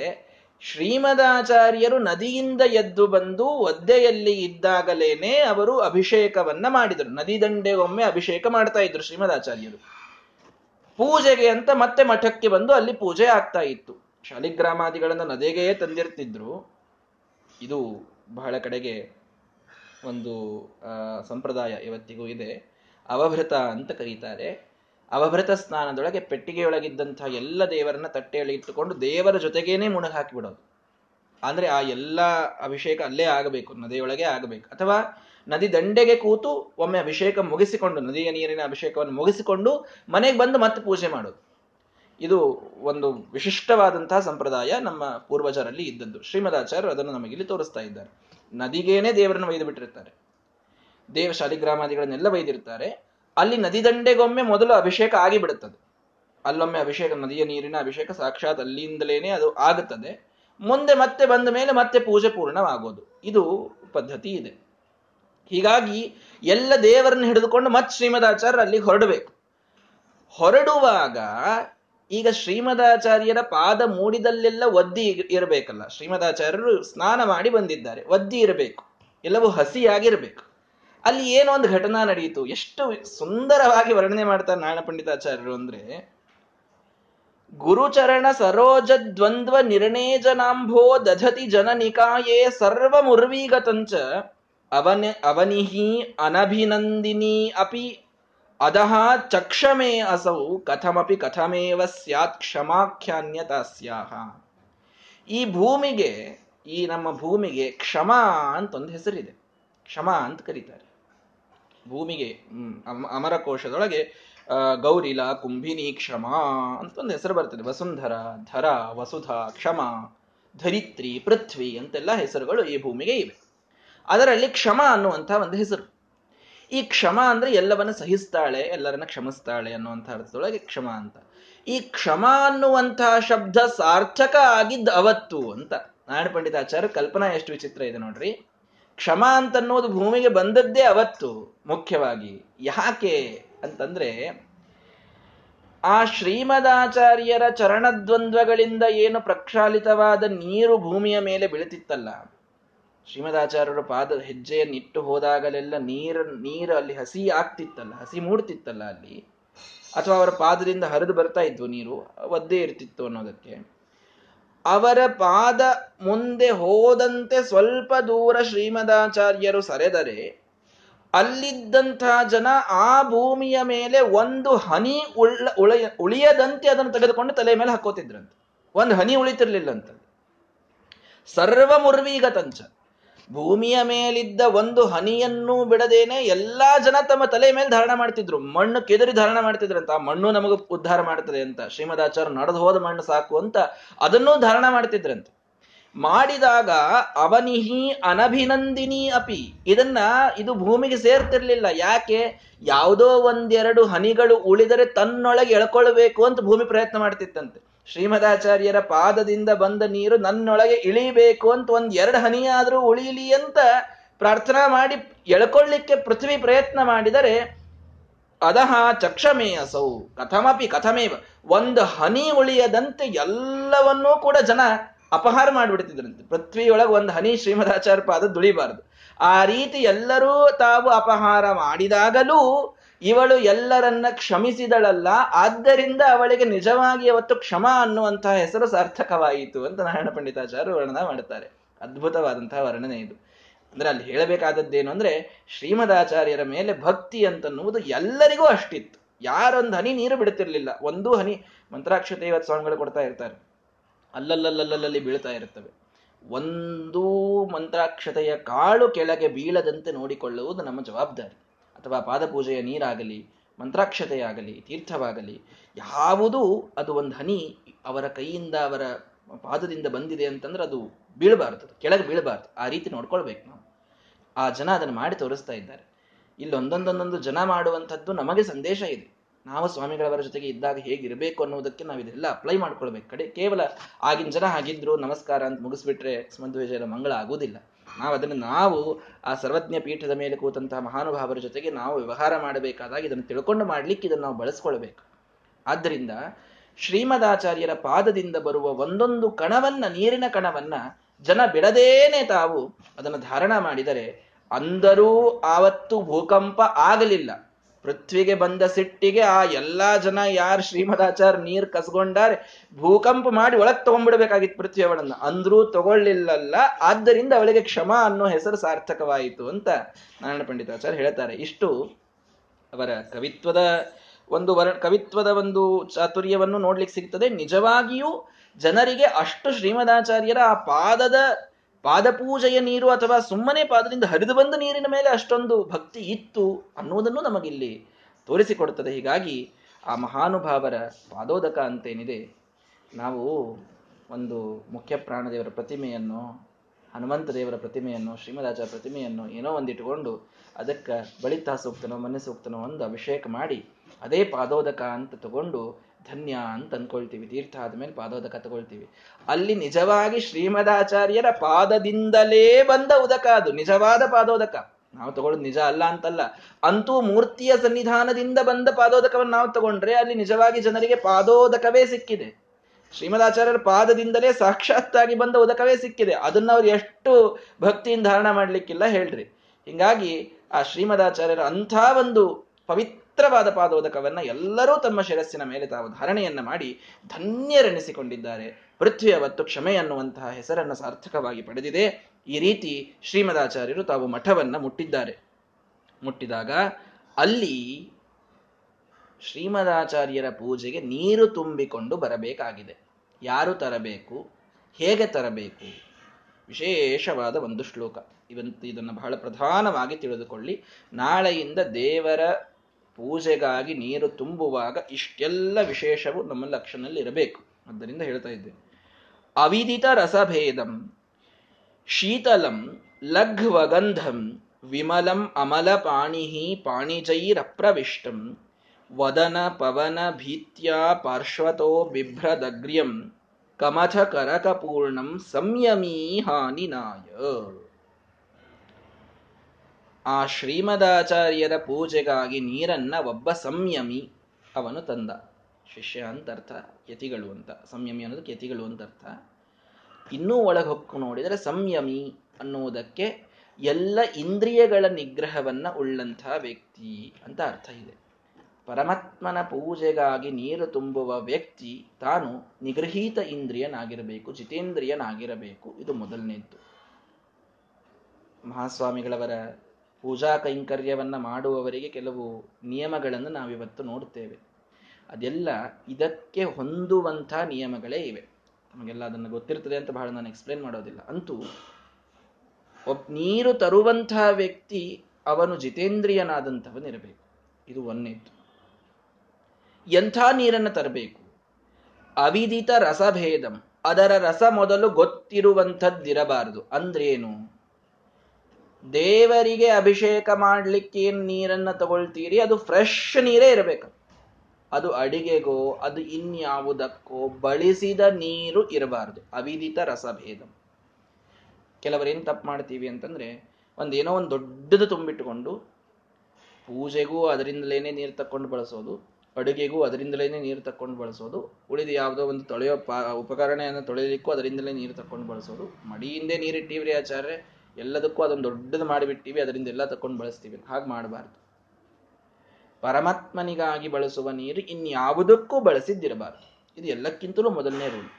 ಶ್ರೀಮದಾಚಾರ್ಯರು ನದಿಯಿಂದ ಎದ್ದು ಬಂದು ಒದ್ದೆಯಲ್ಲಿ ಇದ್ದಾಗಲೇನೆ ಅವರು ಅಭಿಷೇಕವನ್ನ ಮಾಡಿದರು. ನದಿ ದಂಡೆಗೊಮ್ಮೆ ಅಭಿಷೇಕ ಮಾಡ್ತಾ ಇದ್ರು ಶ್ರೀಮದಾಚಾರ್ಯರು. ಪೂಜೆಗೆ ಅಂತ ಮತ್ತೆ ಮಠಕ್ಕೆ ಬಂದು ಅಲ್ಲಿ ಪೂಜೆ ಆಗ್ತಾ ಇತ್ತು. ಶಾಲಿಗ್ರಾಮಾದಿಗಳನ್ನ ನದಿಗೆ ತಂದಿರ್ತಿದ್ರು. ಇದು ಬಹಳ ಕಡೆಗೆ ಒಂದು ಸಂಪ್ರದಾಯ ಇವತ್ತಿಗೂ ಇದೆ. ಅವಭೃತ ಅಂತ ಕರೀತಾರೆ. ಅವಭೃತ ಸ್ನಾನದೊಳಗೆ ಪೆಟ್ಟಿಗೆಯೊಳಗಿದ್ದಂತಹ ಎಲ್ಲ ದೇವರನ್ನ ತಟ್ಟೆಯಲ್ಲಿ ಇಟ್ಟುಕೊಂಡು ದೇವರ ಜೊತೆಗೇನೆ ಮುಣಗಾಕಿಬಿಡೋದು ಅಂದ್ರೆ ಆ ಎಲ್ಲ ಅಭಿಷೇಕ ಅಲ್ಲೇ ಆಗಬೇಕು, ನದಿಯೊಳಗೆ ಆಗಬೇಕು. ಅಥವಾ ನದಿ ದಂಡೆಗೆ ಕೂತು ಒಮ್ಮೆ ಅಭಿಷೇಕ ಮುಗಿಸಿಕೊಂಡು, ನದಿಯ ನೀರಿನ ಅಭಿಷೇಕವನ್ನು ಮುಗಿಸಿಕೊಂಡು ಮನೆಗೆ ಬಂದು ಮತ್ತೆ ಪೂಜೆ ಮಾಡೋದು. ಇದು ಒಂದು ವಿಶಿಷ್ಟವಾದಂತಹ ಸಂಪ್ರದಾಯ ನಮ್ಮ ಪೂರ್ವಜರಲ್ಲಿ ಇದ್ದದ್ದು. ಶ್ರೀಮದಾಚಾರ್ಯರು ಅದನ್ನು ನಮಗಿಲ್ಲಿ ತೋರಿಸ್ತಾ ಇದ್ದಾರೆ. ನದಿಗೇನೆ ದೇವರನ್ನು ಒಯ್ದು ಬಿಟ್ಟಿರ್ತಾರೆ. ದೇವ ಶಾಲಿಗ್ರಾಮಾದಿಗಳನ್ನೆಲ್ಲ ಅಲ್ಲಿ ನದಿ ದಂಡೆಗೊಮ್ಮೆ ಮೊದಲು ಅಭಿಷೇಕ ಆಗಿಬಿಡುತ್ತದೆ. ಅಲ್ಲೊಮ್ಮೆ ಅಭಿಷೇಕ, ನದಿಯ ನೀರಿನ ಅಭಿಷೇಕ ಸಾಕ್ಷಾತ್ ಅಲ್ಲಿಂದಲೇನೆ ಅದು ಆಗುತ್ತದೆ. ಮುಂದೆ ಮತ್ತೆ ಬಂದ ಮೇಲೆ ಮತ್ತೆ ಪೂಜೆ ಪೂರ್ಣವಾಗೋದು. ಇದು ಪದ್ಧತಿ ಇದೆ. ಹೀಗಾಗಿ ಎಲ್ಲ ದೇವರನ್ನು ಹಿಡಿದುಕೊಂಡು ಮತ್ತೆ ಶ್ರೀಮದಾಚಾರ್ಯ ಅಲ್ಲಿ ಹೊರಡಬೇಕು. ಹೊರಡುವಾಗ ಈಗ ಶ್ರೀಮದಾಚಾರ್ಯರ ಪಾದ ಮೂಡಿದಲ್ಲೆಲ್ಲ ಒದ್ದಿ ಇರಬೇಕಲ್ಲ. ಶ್ರೀಮದಾಚಾರ್ಯರು ಸ್ನಾನ ಮಾಡಿ ಬಂದಿದ್ದಾರೆ. ಒದ್ದಿ ಇರಬೇಕು. ಎಲ್ಲವೂ ಹಸಿಯಾಗಿರ್ಬೇಕು. ಅಲ್ಲಿ ಏನೋ ಒಂದು ಘಟನಾ ನಡೆಯಿತು ಎಷ್ಟು ಸುಂದರವಾಗಿ ವರ್ಣನೆ ಮಾಡ್ತಾರೆ ನಾರಾಯಣ ಪಂಡಿತಾಚಾರ್ಯರು ಅಂದ್ರೆ, ಗುರುಚರಣ ಸರೋಜ ದ್ವಂದ್ವ ನಿರ್ಣೇಜನಾಂಭೋ ದಧತಿ ಜನನಿಕಾಯೇ ಸರ್ವ ಮುರ್ವೀಗತಂಚ ಅವನ ಅವನಿಹಿ ಅನಭಿನಂದಿನಿ ಅಪಿ ಅದಹ ಚಕ್ಷಮೇ ಅಸೌ ಕಥಮಪಿ ಕಥಮೇವ ಸ್ಯಾತ್ ಕ್ಷಮಾಖ್ಯಾನ್ಯತಾಸ್ಯಾಹ. ಈ ಭೂಮಿಗೆ, ಈ ನಮ್ಮ ಭೂಮಿಗೆ ಕ್ಷಮಾ ಅಂತ ಒಂದು ಹೆಸರಿದೆ. ಕ್ಷಮಾ ಅಂತ ಕರೀತಾರೆ. ಭೂಮಿಗೆ ಅಮರಕೋಶದೊಳಗೆ ಗೌರಿಲ ಕುಂಭಿನಿ ಕ್ಷಮ ಅಂತ ಒಂದು ಹೆಸರು ಬರ್ತದೆ. ವಸುಂಧರ ಧರ ವಸುಧ ಕ್ಷಮ ಧರಿತ್ರಿ ಪೃಥ್ವಿ ಅಂತೆಲ್ಲ ಹೆಸರುಗಳು ಈ ಭೂಮಿಗೆ ಇವೆ. ಅದರಲ್ಲಿ ಕ್ಷಮ ಅನ್ನುವಂಥ ಒಂದು ಹೆಸರು. ಈ ಕ್ಷಮ ಅಂದ್ರೆ ಎಲ್ಲವನ್ನ ಸಹಿಸ್ತಾಳೆ ಎಲ್ಲರನ್ನ ಕ್ಷಮಿಸ್ತಾಳೆ ಅನ್ನುವಂಥ ಅರ್ಥದೊಳಗೆ ಕ್ಷಮ ಅಂತ. ಈ ಕ್ಷಮ ಅನ್ನುವಂತಹ ಶಬ್ದ ಸಾರ್ಥಕ ಆಗಿದ್ದ ಅವತ್ತು ಅಂತ ನಾರಾಯಣ ಪಂಡಿತಾಚಾರ್ಯ ಕಲ್ಪನಾ ಎಷ್ಟು ವಿಚಿತ್ರ ಇದೆ ನೋಡ್ರಿ. ಕ್ಷಮ ಅಂತನ್ನೋದು ಭೂಮಿಗೆ ಬಂದದ್ದೇ ಅವತ್ತು. ಮುಖ್ಯವಾಗಿ ಯಾಕೆ ಅಂತಂದ್ರೆ ಆ ಶ್ರೀಮದಾಚಾರ್ಯರ ಚರಣದ್ವಂದ್ವಗಳಿಂದ ಏನು ಪ್ರಕ್ಷಾಲಿತವಾದ ನೀರು ಭೂಮಿಯ ಮೇಲೆ ಬೀಳುತ್ತಿತ್ತಲ್ಲ, ಶ್ರೀಮದಾಚಾರ್ಯರ ಪಾದ ಹೆಜ್ಜೆಯನ್ನಿಟ್ಟು ಹೋದಾಗಲೆಲ್ಲ ನೀರು ನೀರು ಅಲ್ಲಿ ಹಸಿ ಆಗ್ತಿತ್ತಲ್ಲ, ಹಸಿ ಮೂಡ್ತಿತ್ತಲ್ಲ ಅಲ್ಲಿ, ಅಥವಾ ಅವರ ಪಾದದಿಂದ ಹರಿದು ಬರ್ತಾ ಇದ್ವು ನೀರು, ಒದ್ದೇ ಇರ್ತಿತ್ತು ಅನ್ನೋದಕ್ಕೆ. ಅವರ ಪಾದ ಮುಂದೆ ಹೋದಂತೆ ಸ್ವಲ್ಪ ದೂರ ಶ್ರೀಮದಾಚಾರ್ಯರು ಸರೆದರೆ ಅಲ್ಲಿದ್ದಂತಹ ಜನ ಆ ಭೂಮಿಯ ಮೇಲೆ ಒಂದು ಹನಿ ಉಳ್ಳ, ಉಳಿಯ, ಉಳಿಯದಂತೆ ಅದನ್ನು ತೆಗೆದುಕೊಂಡು ತಲೆ ಮೇಲೆ ಹಾಕೋತಿದ್ರಂತೆ. ಒಂದು ಹನಿ ಉಳಿತಿರ್ಲಿಲ್ಲಂತ. ಸರ್ವ ಮುರ್ವೀಗತಂಚ ಭೂಮಿಯ ಮೇಲಿದ್ದ ಒಂದು ಹನಿಯನ್ನು ಬಿಡದೇನೆ ಎಲ್ಲಾ ಜನ ತಮ್ಮ ತಲೆ ಮೇಲೆ ಧಾರಣ ಮಾಡ್ತಿದ್ರು. ಮಣ್ಣು ಕೆದರಿ ಧಾರಣ ಮಾಡ್ತಿದ್ರಂತ. ಮಣ್ಣು ನಮಗೆ ಉದ್ಧಾರ ಮಾಡ್ತದೆ ಅಂತ ಶ್ರೀಮದಾಚಾರ್ಯ ನಡೆದು ಹೋದ ಮಣ್ಣು ಸಾಕು ಅಂತ ಅದನ್ನೂ ಧಾರಣ ಮಾಡ್ತಿದ್ರಂತ. ಮಾಡಿದಾಗ ಅವನಿಹಿ ಅನಭಿನಂದಿನಿ ಅಪಿ. ಇದನ್ನ ಇದು ಭೂಮಿಗೆ ಸೇರ್ತಿರ್ಲಿಲ್ಲ. ಯಾಕೆ? ಯಾವುದೋ ಒಂದೆರಡು ಹನಿಗಳು ಉಳಿದರೆ ತನ್ನೊಳಗೆ ಎಳ್ಕೊಳ್ಬೇಕು ಅಂತ ಭೂಮಿ ಪ್ರಯತ್ನ ಮಾಡ್ತಿತ್ತಂತೆ. ಶ್ರೀಮದಾಚಾರ್ಯರ ಪಾದದಿಂದ ಬಂದ ನೀರು ನನ್ನೊಳಗೆ ಇಳಿಬೇಕು ಅಂತ ಒಂದ್ ಎರಡು ಹನಿಯಾದರೂ ಉಳಿಯಲಿ ಅಂತ ಪ್ರಾರ್ಥನಾ ಮಾಡಿ ಎಳ್ಕೊಳ್ಳಿಕ್ಕೆ ಪೃಥ್ವಿ ಪ್ರಯತ್ನ ಮಾಡಿದರೆ, ಅದಹ ಚಕ್ಷಮೇ ಅಸೌ ಕಥಮಪಿ ಕಥಮೇವ. ಒಂದು ಹನಿ ಉಳಿಯದಂತೆ ಎಲ್ಲವನ್ನೂ ಕೂಡ ಜನ ಅಪಹಾರ ಮಾಡಿಬಿಡ್ತಿದ್ರಂತೆ. ಪೃಥ್ವಿಯೊಳಗೆ ಒಂದು ಹನಿ ಶ್ರೀಮದಾಚಾರ್ಯ ಪಾದ ದುಳಿಬಾರದು. ಆ ರೀತಿ ಎಲ್ಲರೂ ತಾವು ಅಪಹಾರ ಮಾಡಿದಾಗಲೂ ಇವಳು ಎಲ್ಲರನ್ನ ಕ್ಷಮಿಸಿದಳಲ್ಲ. ಆದ್ದರಿಂದ ಅವಳಿಗೆ ನಿಜವಾಗಿ ಅವತ್ತು ಕ್ಷಮ ಅನ್ನುವಂತಹ ಹೆಸರು ಸಾರ್ಥಕವಾಯಿತು ಅಂತ ನಾರಾಯಣ ಪಂಡಿತಾಚಾರ್ಯ ವರ್ಣನ ಮಾಡುತ್ತಾರೆ. ಅದ್ಭುತವಾದಂತಹ ವರ್ಣನೆ ಇದು. ಅಂದ್ರೆ ಅಲ್ಲಿ ಹೇಳಬೇಕಾದದ್ದೇನು ಅಂದ್ರೆ, ಶ್ರೀಮದಾಚಾರ್ಯರ ಮೇಲೆ ಭಕ್ತಿ ಅಂತನ್ನುವುದು ಎಲ್ಲರಿಗೂ ಅಷ್ಟಿತ್ತು. ಯಾರೊಂದು ಹನಿ ನೀರು ಬಿಡುತ್ತಿರಲಿಲ್ಲ ಒಂದೂ ಹನಿ ಮಂತ್ರಾಕ್ಷತೆ ಇವತ್ತು ಸ್ವಾಮಿಗಳು ಕೊಡ್ತಾ ಇರ್ತಾರೆ. ಅಲ್ಲಲ್ಲಲ್ಲಲ್ಲಲ್ಲಿ ಬೀಳ್ತಾ ಇರುತ್ತವೆ. ಒಂದೂ ಮಂತ್ರಾಕ್ಷತೆಯ ಕಾಳು ಕೆಳಗೆ ಬೀಳದಂತೆ ನೋಡಿಕೊಳ್ಳುವುದು ನಮ್ಮ ಜವಾಬ್ದಾರಿ. ಅಥವಾ ಪಾದಪೂಜೆಯ ನೀರಾಗಲಿ, ಮಂತ್ರಾಕ್ಷತೆಯಾಗಲಿ, ತೀರ್ಥವಾಗಲಿ, ಯಾವುದೂ ಅದು ಒಂದು ಹನಿ ಅವರ ಕೈಯಿಂದ ಅವರ ಪಾದದಿಂದ ಬಂದಿದೆ ಅಂತಂದ್ರೆ ಅದು ಬೀಳಬಾರ್ದು, ಕೆಳಗೆ ಬೀಳಬಾರ್ದು. ಆ ರೀತಿ ನೋಡ್ಕೊಳ್ಬೇಕು ನಾವು. ಆ ಜನ ಅದನ್ನು ಮಾಡಿ ತೋರಿಸ್ತಾ ಇದ್ದಾರೆ. ಇಲ್ಲಿ ಒಂದೊಂದೊಂದೊಂದು ಜನ ಮಾಡುವಂಥದ್ದು ನಮಗೆ ಸಂದೇಶ ಇದೆ. ನಾವು ಸ್ವಾಮಿಗಳವರ ಜೊತೆಗೆ ಇದ್ದಾಗ ಹೇಗಿರಬೇಕು ಅನ್ನೋದಕ್ಕೆ ನಾವು ಇದೆಲ್ಲ ಅಪ್ಲೈ ಮಾಡ್ಕೊಳ್ಬೇಕು. ಕಡೆ ಕೇವಲ ಆಗಿನ ಜನ ಹಾಗಿದ್ರು ನಮಸ್ಕಾರ ಅಂತ ಮುಗಿಸ್ಬಿಟ್ರೆ ಸ್ಮದ್ವಿಜಯದ ಮಂಗಳ ಆಗುವುದಿಲ್ಲ. ನಾವು ಅದನ್ನು ನಾವು ಆ ಸರ್ವಜ್ಞ ಪೀಠದ ಮೇಲೆ ಕೂತಂತಹ ಮಹಾನುಭಾವರ ಜೊತೆಗೆ ನಾವು ವ್ಯವಹಾರ ಮಾಡಬೇಕಾದಾಗ ಇದನ್ನು ತಿಳ್ಕೊಂಡು ಮಾಡ್ಲಿಕ್ಕೆ ಇದನ್ನು ನಾವು ಬಳಸ್ಕೊಳ್ಬೇಕು. ಆದ್ದರಿಂದ ಶ್ರೀಮದಾಚಾರ್ಯರ ಪಾದದಿಂದ ಬರುವ ಒಂದೊಂದು ಕಣವನ್ನ, ನೀರಿನ ಕಣವನ್ನ ಜನ ಬಿಡದೇನೆ ತಾವು ಅದನ್ನು ಧಾರಣ ಮಾಡಿದರೆ, ಅಂದರೂ ಆವತ್ತು ಭೂಕಂಪ ಆಗಲಿಲ್ಲ. ಪೃಥ್ವಿಗೆ ಬಂದ ಸಿಟ್ಟಿಗೆ ಆ ಎಲ್ಲಾ ಜನ ಯಾರು ಶ್ರೀಮದಾಚಾರ್ಯ ನೀರ್ ಕಸ್ಕೊಂಡಾರೆ ಭೂಕಂಪ ಮಾಡಿ ಒಳಗ್ ತಗೊಂಡ್ಬಿಡ್ಬೇಕಾಗಿತ್ತು ಪೃಥ್ವಿ ಅವಳನ್ನ ಅಂದ್ರೂ ತಗೊಳ್ಳಿಲ್ಲಲ್ಲ. ಆದ್ದರಿಂದ ಅವಳಿಗೆ ಕ್ಷಮ ಅನ್ನೋ ಹೆಸರು ಸಾರ್ಥಕವಾಯಿತು ಅಂತ ನಾರಾಯಣ ಪಂಡಿತಾಚಾರ್ಯ ಹೇಳ್ತಾರೆ. ಇಷ್ಟು ಅವರ ಕವಿತ್ವದ ಒಂದು ವರ್, ಕವಿತ್ವದ ಒಂದು ಚಾತುರ್ಯವನ್ನು ನೋಡ್ಲಿಕ್ಕೆ ಸಿಗ್ತದೆ. ನಿಜವಾಗಿಯೂ ಜನರಿಗೆ ಅಷ್ಟು ಶ್ರೀಮದಾಚಾರ್ಯರ ಆ ಪಾದದ ಪಾದಪೂಜೆಯ ನೀರು ಅಥವಾ ಸುಮ್ಮನೆ ಪಾದದಿಂದ ಹರಿದು ಬಂದ ನೀರಿನ ಮೇಲೆ ಅಷ್ಟೊಂದು ಭಕ್ತಿ ಇತ್ತು ಅನ್ನುವುದನ್ನು ನಮಗಿಲ್ಲಿ ತೋರಿಸಿಕೊಡುತ್ತದೆ. ಹೀಗಾಗಿ ಆ ಮಹಾನುಭಾವರ ಪಾದೋದಕ ಅಂತೇನಿದೆ, ನಾವು ಒಂದು ಮುಖ್ಯ ಪ್ರಾಣದೇವರ ಪ್ರತಿಮೆಯನ್ನು, ಹನುಮಂತ ದೇವರ ಪ್ರತಿಮೆಯನ್ನು ಶ್ರೀಮದಾಚಾರ ಪ್ರತಿಮೆಯನ್ನು ಏನೋ ಒಂದಿಟ್ಟುಕೊಂಡು ಅದಕ್ಕೆ ಬಳಿತಾ ಸೂಕ್ತನೋ ಮನೆ ಸೂಕ್ತನೋ ಒಂದು ಅಭಿಷೇಕ ಮಾಡಿ, ಅದೇ ಪಾದೋದಕ ಅಂತ ತಗೊಂಡು ಧನ್ಯ ಅಂತ ಅಂದ್ಕೊಳ್ತೀವಿ ತೀರ್ಥ ಆದ್ಮೇಲೆ ಪಾದೋದಕ ತಗೊಳ್ತೀವಿ. ಅಲ್ಲಿ ನಿಜವಾಗಿ ಶ್ರೀಮದಾಚಾರ್ಯರ ಪಾದದಿಂದಲೇ ಬಂದ ಉದಕ ಅದು, ನಿಜವಾದ ಪಾದೋದಕ. ನಾವು ತಗೊಳ್ಳೋದು ನಿಜ ಅಲ್ಲ ಅಂತಲ್ಲ. ಅಂತೂ ಮೂರ್ತಿಯ ಸನ್ನಿಧಾನದಿಂದ ಬಂದ ಪಾದೋದಕವನ್ನು ನಾವು ತಗೊಂಡ್ರೆ ಅಲ್ಲಿ ನಿಜವಾಗಿ ಜನರಿಗೆ ಪಾದೋದಕವೇ ಸಿಕ್ಕಿದೆ. ಶ್ರೀಮದಾಚಾರ್ಯರ ಪಾದದಿಂದಲೇ ಸಾಕ್ಷಾತ್ತಾಗಿ ಬಂದ ಉದಕವೇ ಸಿಕ್ಕಿದೆ. ಅದನ್ನ ಅವ್ರು ಎಷ್ಟು ಭಕ್ತಿಯಿಂದ ಧಾರಣ ಮಾಡ್ಲಿಕ್ಕಿಲ್ಲ ಹೇಳ್ರಿ. ಹಿಂಗಾಗಿ ಆ ಶ್ರೀಮದಾಚಾರ್ಯರ ಅಂಥ ಒಂದು ಪವಿತ್ರವಾದ ಪಾದೋದಕವನ್ನ ಎಲ್ಲರೂ ತಮ್ಮ ಶಿರಸ್ಸಿನ ಮೇಲೆ ತಾವು ಧಾರಣೆಯನ್ನ ಮಾಡಿ ಧನ್ಯರೆನಿಸಿಕೊಂಡಿದ್ದಾರೆ. ಪೃಥ್ವಿ ಅವತ್ತು ಕ್ಷಮೆ ಅನ್ನುವಂತಹ ಹೆಸರನ್ನು ಸಾರ್ಥಕವಾಗಿ ಪಡೆದಿದೆ. ಈ ರೀತಿ ಶ್ರೀಮದಾಚಾರ್ಯರು ತಾವು ಮಠವನ್ನ ಮುಟ್ಟಿದ್ದಾರೆ. ಮುಟ್ಟಿದಾಗ ಅಲ್ಲಿ ಶ್ರೀಮದಾಚಾರ್ಯರ ಪೂಜೆಗೆ ನೀರು ತುಂಬಿಕೊಂಡು ಬರಬೇಕಾಗಿದೆ. ಯಾರು ತರಬೇಕು? ಹೇಗೆ ತರಬೇಕು? ವಿಶೇಷವಾದ ಒಂದು ಶ್ಲೋಕ. ಇವಂತ ಇದನ್ನು ಬಹಳ ಪ್ರಧಾನವಾಗಿ ತಿಳಿದುಕೊಳ್ಳಿ. ನಾಳೆಯಿಂದ ದೇವರ ಪೂಜೆಗಾಗಿ ನೀರು ತುಂಬುವಾಗ ಇಷ್ಟೆಲ್ಲ ವಿಶೇಷವು ನಮ್ಮ ಲಕ್ಷಣದಲ್ಲಿ ಇರಬೇಕು ಅದರಿಂದ ಹೇಳ್ತಾ ಇದ್ದೆ ಅವಿದಿತ ರಸಭೇದಂ, ಶೀತಲಂ, ಲಘ್ವಗಂಧಂ, ವಿಮಲಂ ಅಮಲ ಪಾಣಿಹಿ ಪಾಣಿಜೈರಪ್ರವಿಷ್ಟಂ, ವದನ ಪವನ ಭೀತ್ಯ ಪಾರ್ಶ್ವತೋ ಬಿಭ್ರದಗ್ರ್ಯಂ ಕಮಥ ಕರಕಪೂರ್ಣಂ ಸಂಯಮೀ ಹಾನಿನಾಯ ಆ ಶ್ರೀಮದಾಚಾರ್ಯರ ಪೂಜೆಗಾಗಿ ನೀರನ್ನ ಒಬ್ಬ ಸಂಯಮಿ ಅವನು ತಂದ. ಶಿಷ್ಯ ಅಂತ ಅರ್ಥ, ಯತಿಗಳು ಅಂತ. ಸಂಯಮಿ ಅನ್ನೋದು ಯತಿಗಳು ಅಂತ ಅರ್ಥ. ಇನ್ನೂ ಹೊಕ್ಕು ನೋಡಿದರೆ ಸಂಯಮಿ ಅನ್ನುವುದಕ್ಕೆ ಎಲ್ಲ ಇಂದ್ರಿಯಗಳ ನಿಗ್ರಹವನ್ನ ಉಳ್ಳಂತಹ ವ್ಯಕ್ತಿ ಅಂತ ಅರ್ಥ ಇದೆ. ಪರಮಾತ್ಮನ ಪೂಜೆಗಾಗಿ ನೀರು ತುಂಬುವ ವ್ಯಕ್ತಿ ತಾನು ನಿಗೃಹೀತ ಇಂದ್ರಿಯನಾಗಿರಬೇಕು, ಜಿತೇಂದ್ರಿಯನಾಗಿರಬೇಕು. ಇದು ಮೊದಲನೇದ್ದು. ಮಹಾಸ್ವಾಮಿಗಳವರ ಪೂಜಾ ಕೈಂಕರ್ಯವನ್ನು ಮಾಡುವವರಿಗೆ ಕೆಲವು ನಿಯಮಗಳನ್ನು ನಾವಿವತ್ತು ನೋಡ್ತೇವೆ ಅದೆಲ್ಲ ಇದಕ್ಕೆ ಹೊಂದುವಂಥ ನಿಯಮಗಳೇ ಇವೆ. ನಮಗೆಲ್ಲ ಅದನ್ನು ಗೊತ್ತಿರ್ತದೆ ಅಂತ ಬಹಳ ನಾನು ಎಕ್ಸ್ಪ್ಲೇನ್ ಮಾಡೋದಿಲ್ಲ. ಅಂತೂ ಒಬ್ ನೀರು ತರುವಂತಹ ವ್ಯಕ್ತಿ ಅವನು ಜಿತೇಂದ್ರಿಯನಾದಂಥವನಿರಬೇಕು ಇದು ಒಂದೇತು ಎಂಥ ನೀರನ್ನು ತರಬೇಕು? ಅವಿದಿತ ರಸಭೇದಂ. ಅದರ ರಸ ಮೊದಲು ಗೊತ್ತಿರುವಂಥದ್ದಿರಬಾರದು. ಅಂದ್ರೇನು? ದೇವರಿಗೆ ಅಭಿಷೇಕ ಮಾಡಲಿಕ್ಕೆ ಏನು ನೀರನ್ನ ತಗೊಳ್ತೀರಿ? ಅದು ಫ್ರೆಶ್ ನೀರೇ ಇರಬೇಕು. ಅದು ಅಡಿಗೆಗೋ, ಅದು ಇನ್ಯಾವುದಕ್ಕೋ ಬಳಸಿದ ನೀರು ಇರಬಾರದು. ಅವಿದಿತ ರಸಭೇದ. ಕೆಲವರೇನು ತಪ್ಪು ಮಾಡ್ತೀವಿ ಅಂತಂದ್ರೆ ಒಂದೇನೋ ಒಂದು ದೊಡ್ಡದು ತುಂಬಿಟ್ಟುಕೊಂಡು, ಪೂಜೆಗೂ ಅದರಿಂದಲೇನೆ ನೀರು ತಕ್ಕೊಂಡು ಬಳಸೋದು, ಅಡುಗೆಗೂ ಅದರಿಂದಲೇ ನೀರು ತಕ್ಕೊಂಡು ಬಳಸೋದು, ಉಳಿದ ಯಾವುದೋ ಒಂದು ತೊಳೆಯೋ ಪಾ ಉಪಕರಣೆಯನ್ನು ತೊಳೆಯಲಿಕ್ಕೂ ಅದರಿಂದಲೇ ನೀರು ತಕ್ಕೊಂಡು ಬಳಸೋದು, ಮಡಿಯಿಂದೇ ನೀರಿಟ್ಟಿವ್ರಿ ಆಚಾರ್ಯ ಎಲ್ಲದಕ್ಕೂ ಅದೊಂದು ದೊಡ್ಡದು ಮಾಡಿಬಿಟ್ಟಿವಿ, ಅದರಿಂದ ಎಲ್ಲ ತಕೊಂಡು ಬಳಸ್ತೀವಿ. ಹಾಗೆ ಮಾಡಬಾರ್ದು. ಪರಮಾತ್ಮನಿಗಾಗಿ ಬಳಸುವ ನೀರು ಇನ್ಯಾವುದಕ್ಕೂ ಬಳಸಿದ್ದಿರಬಾರ್ದು. ಇದು ಎಲ್ಲಕ್ಕಿಂತಲೂ ಮೊದಲನೇ ರೂಲ್.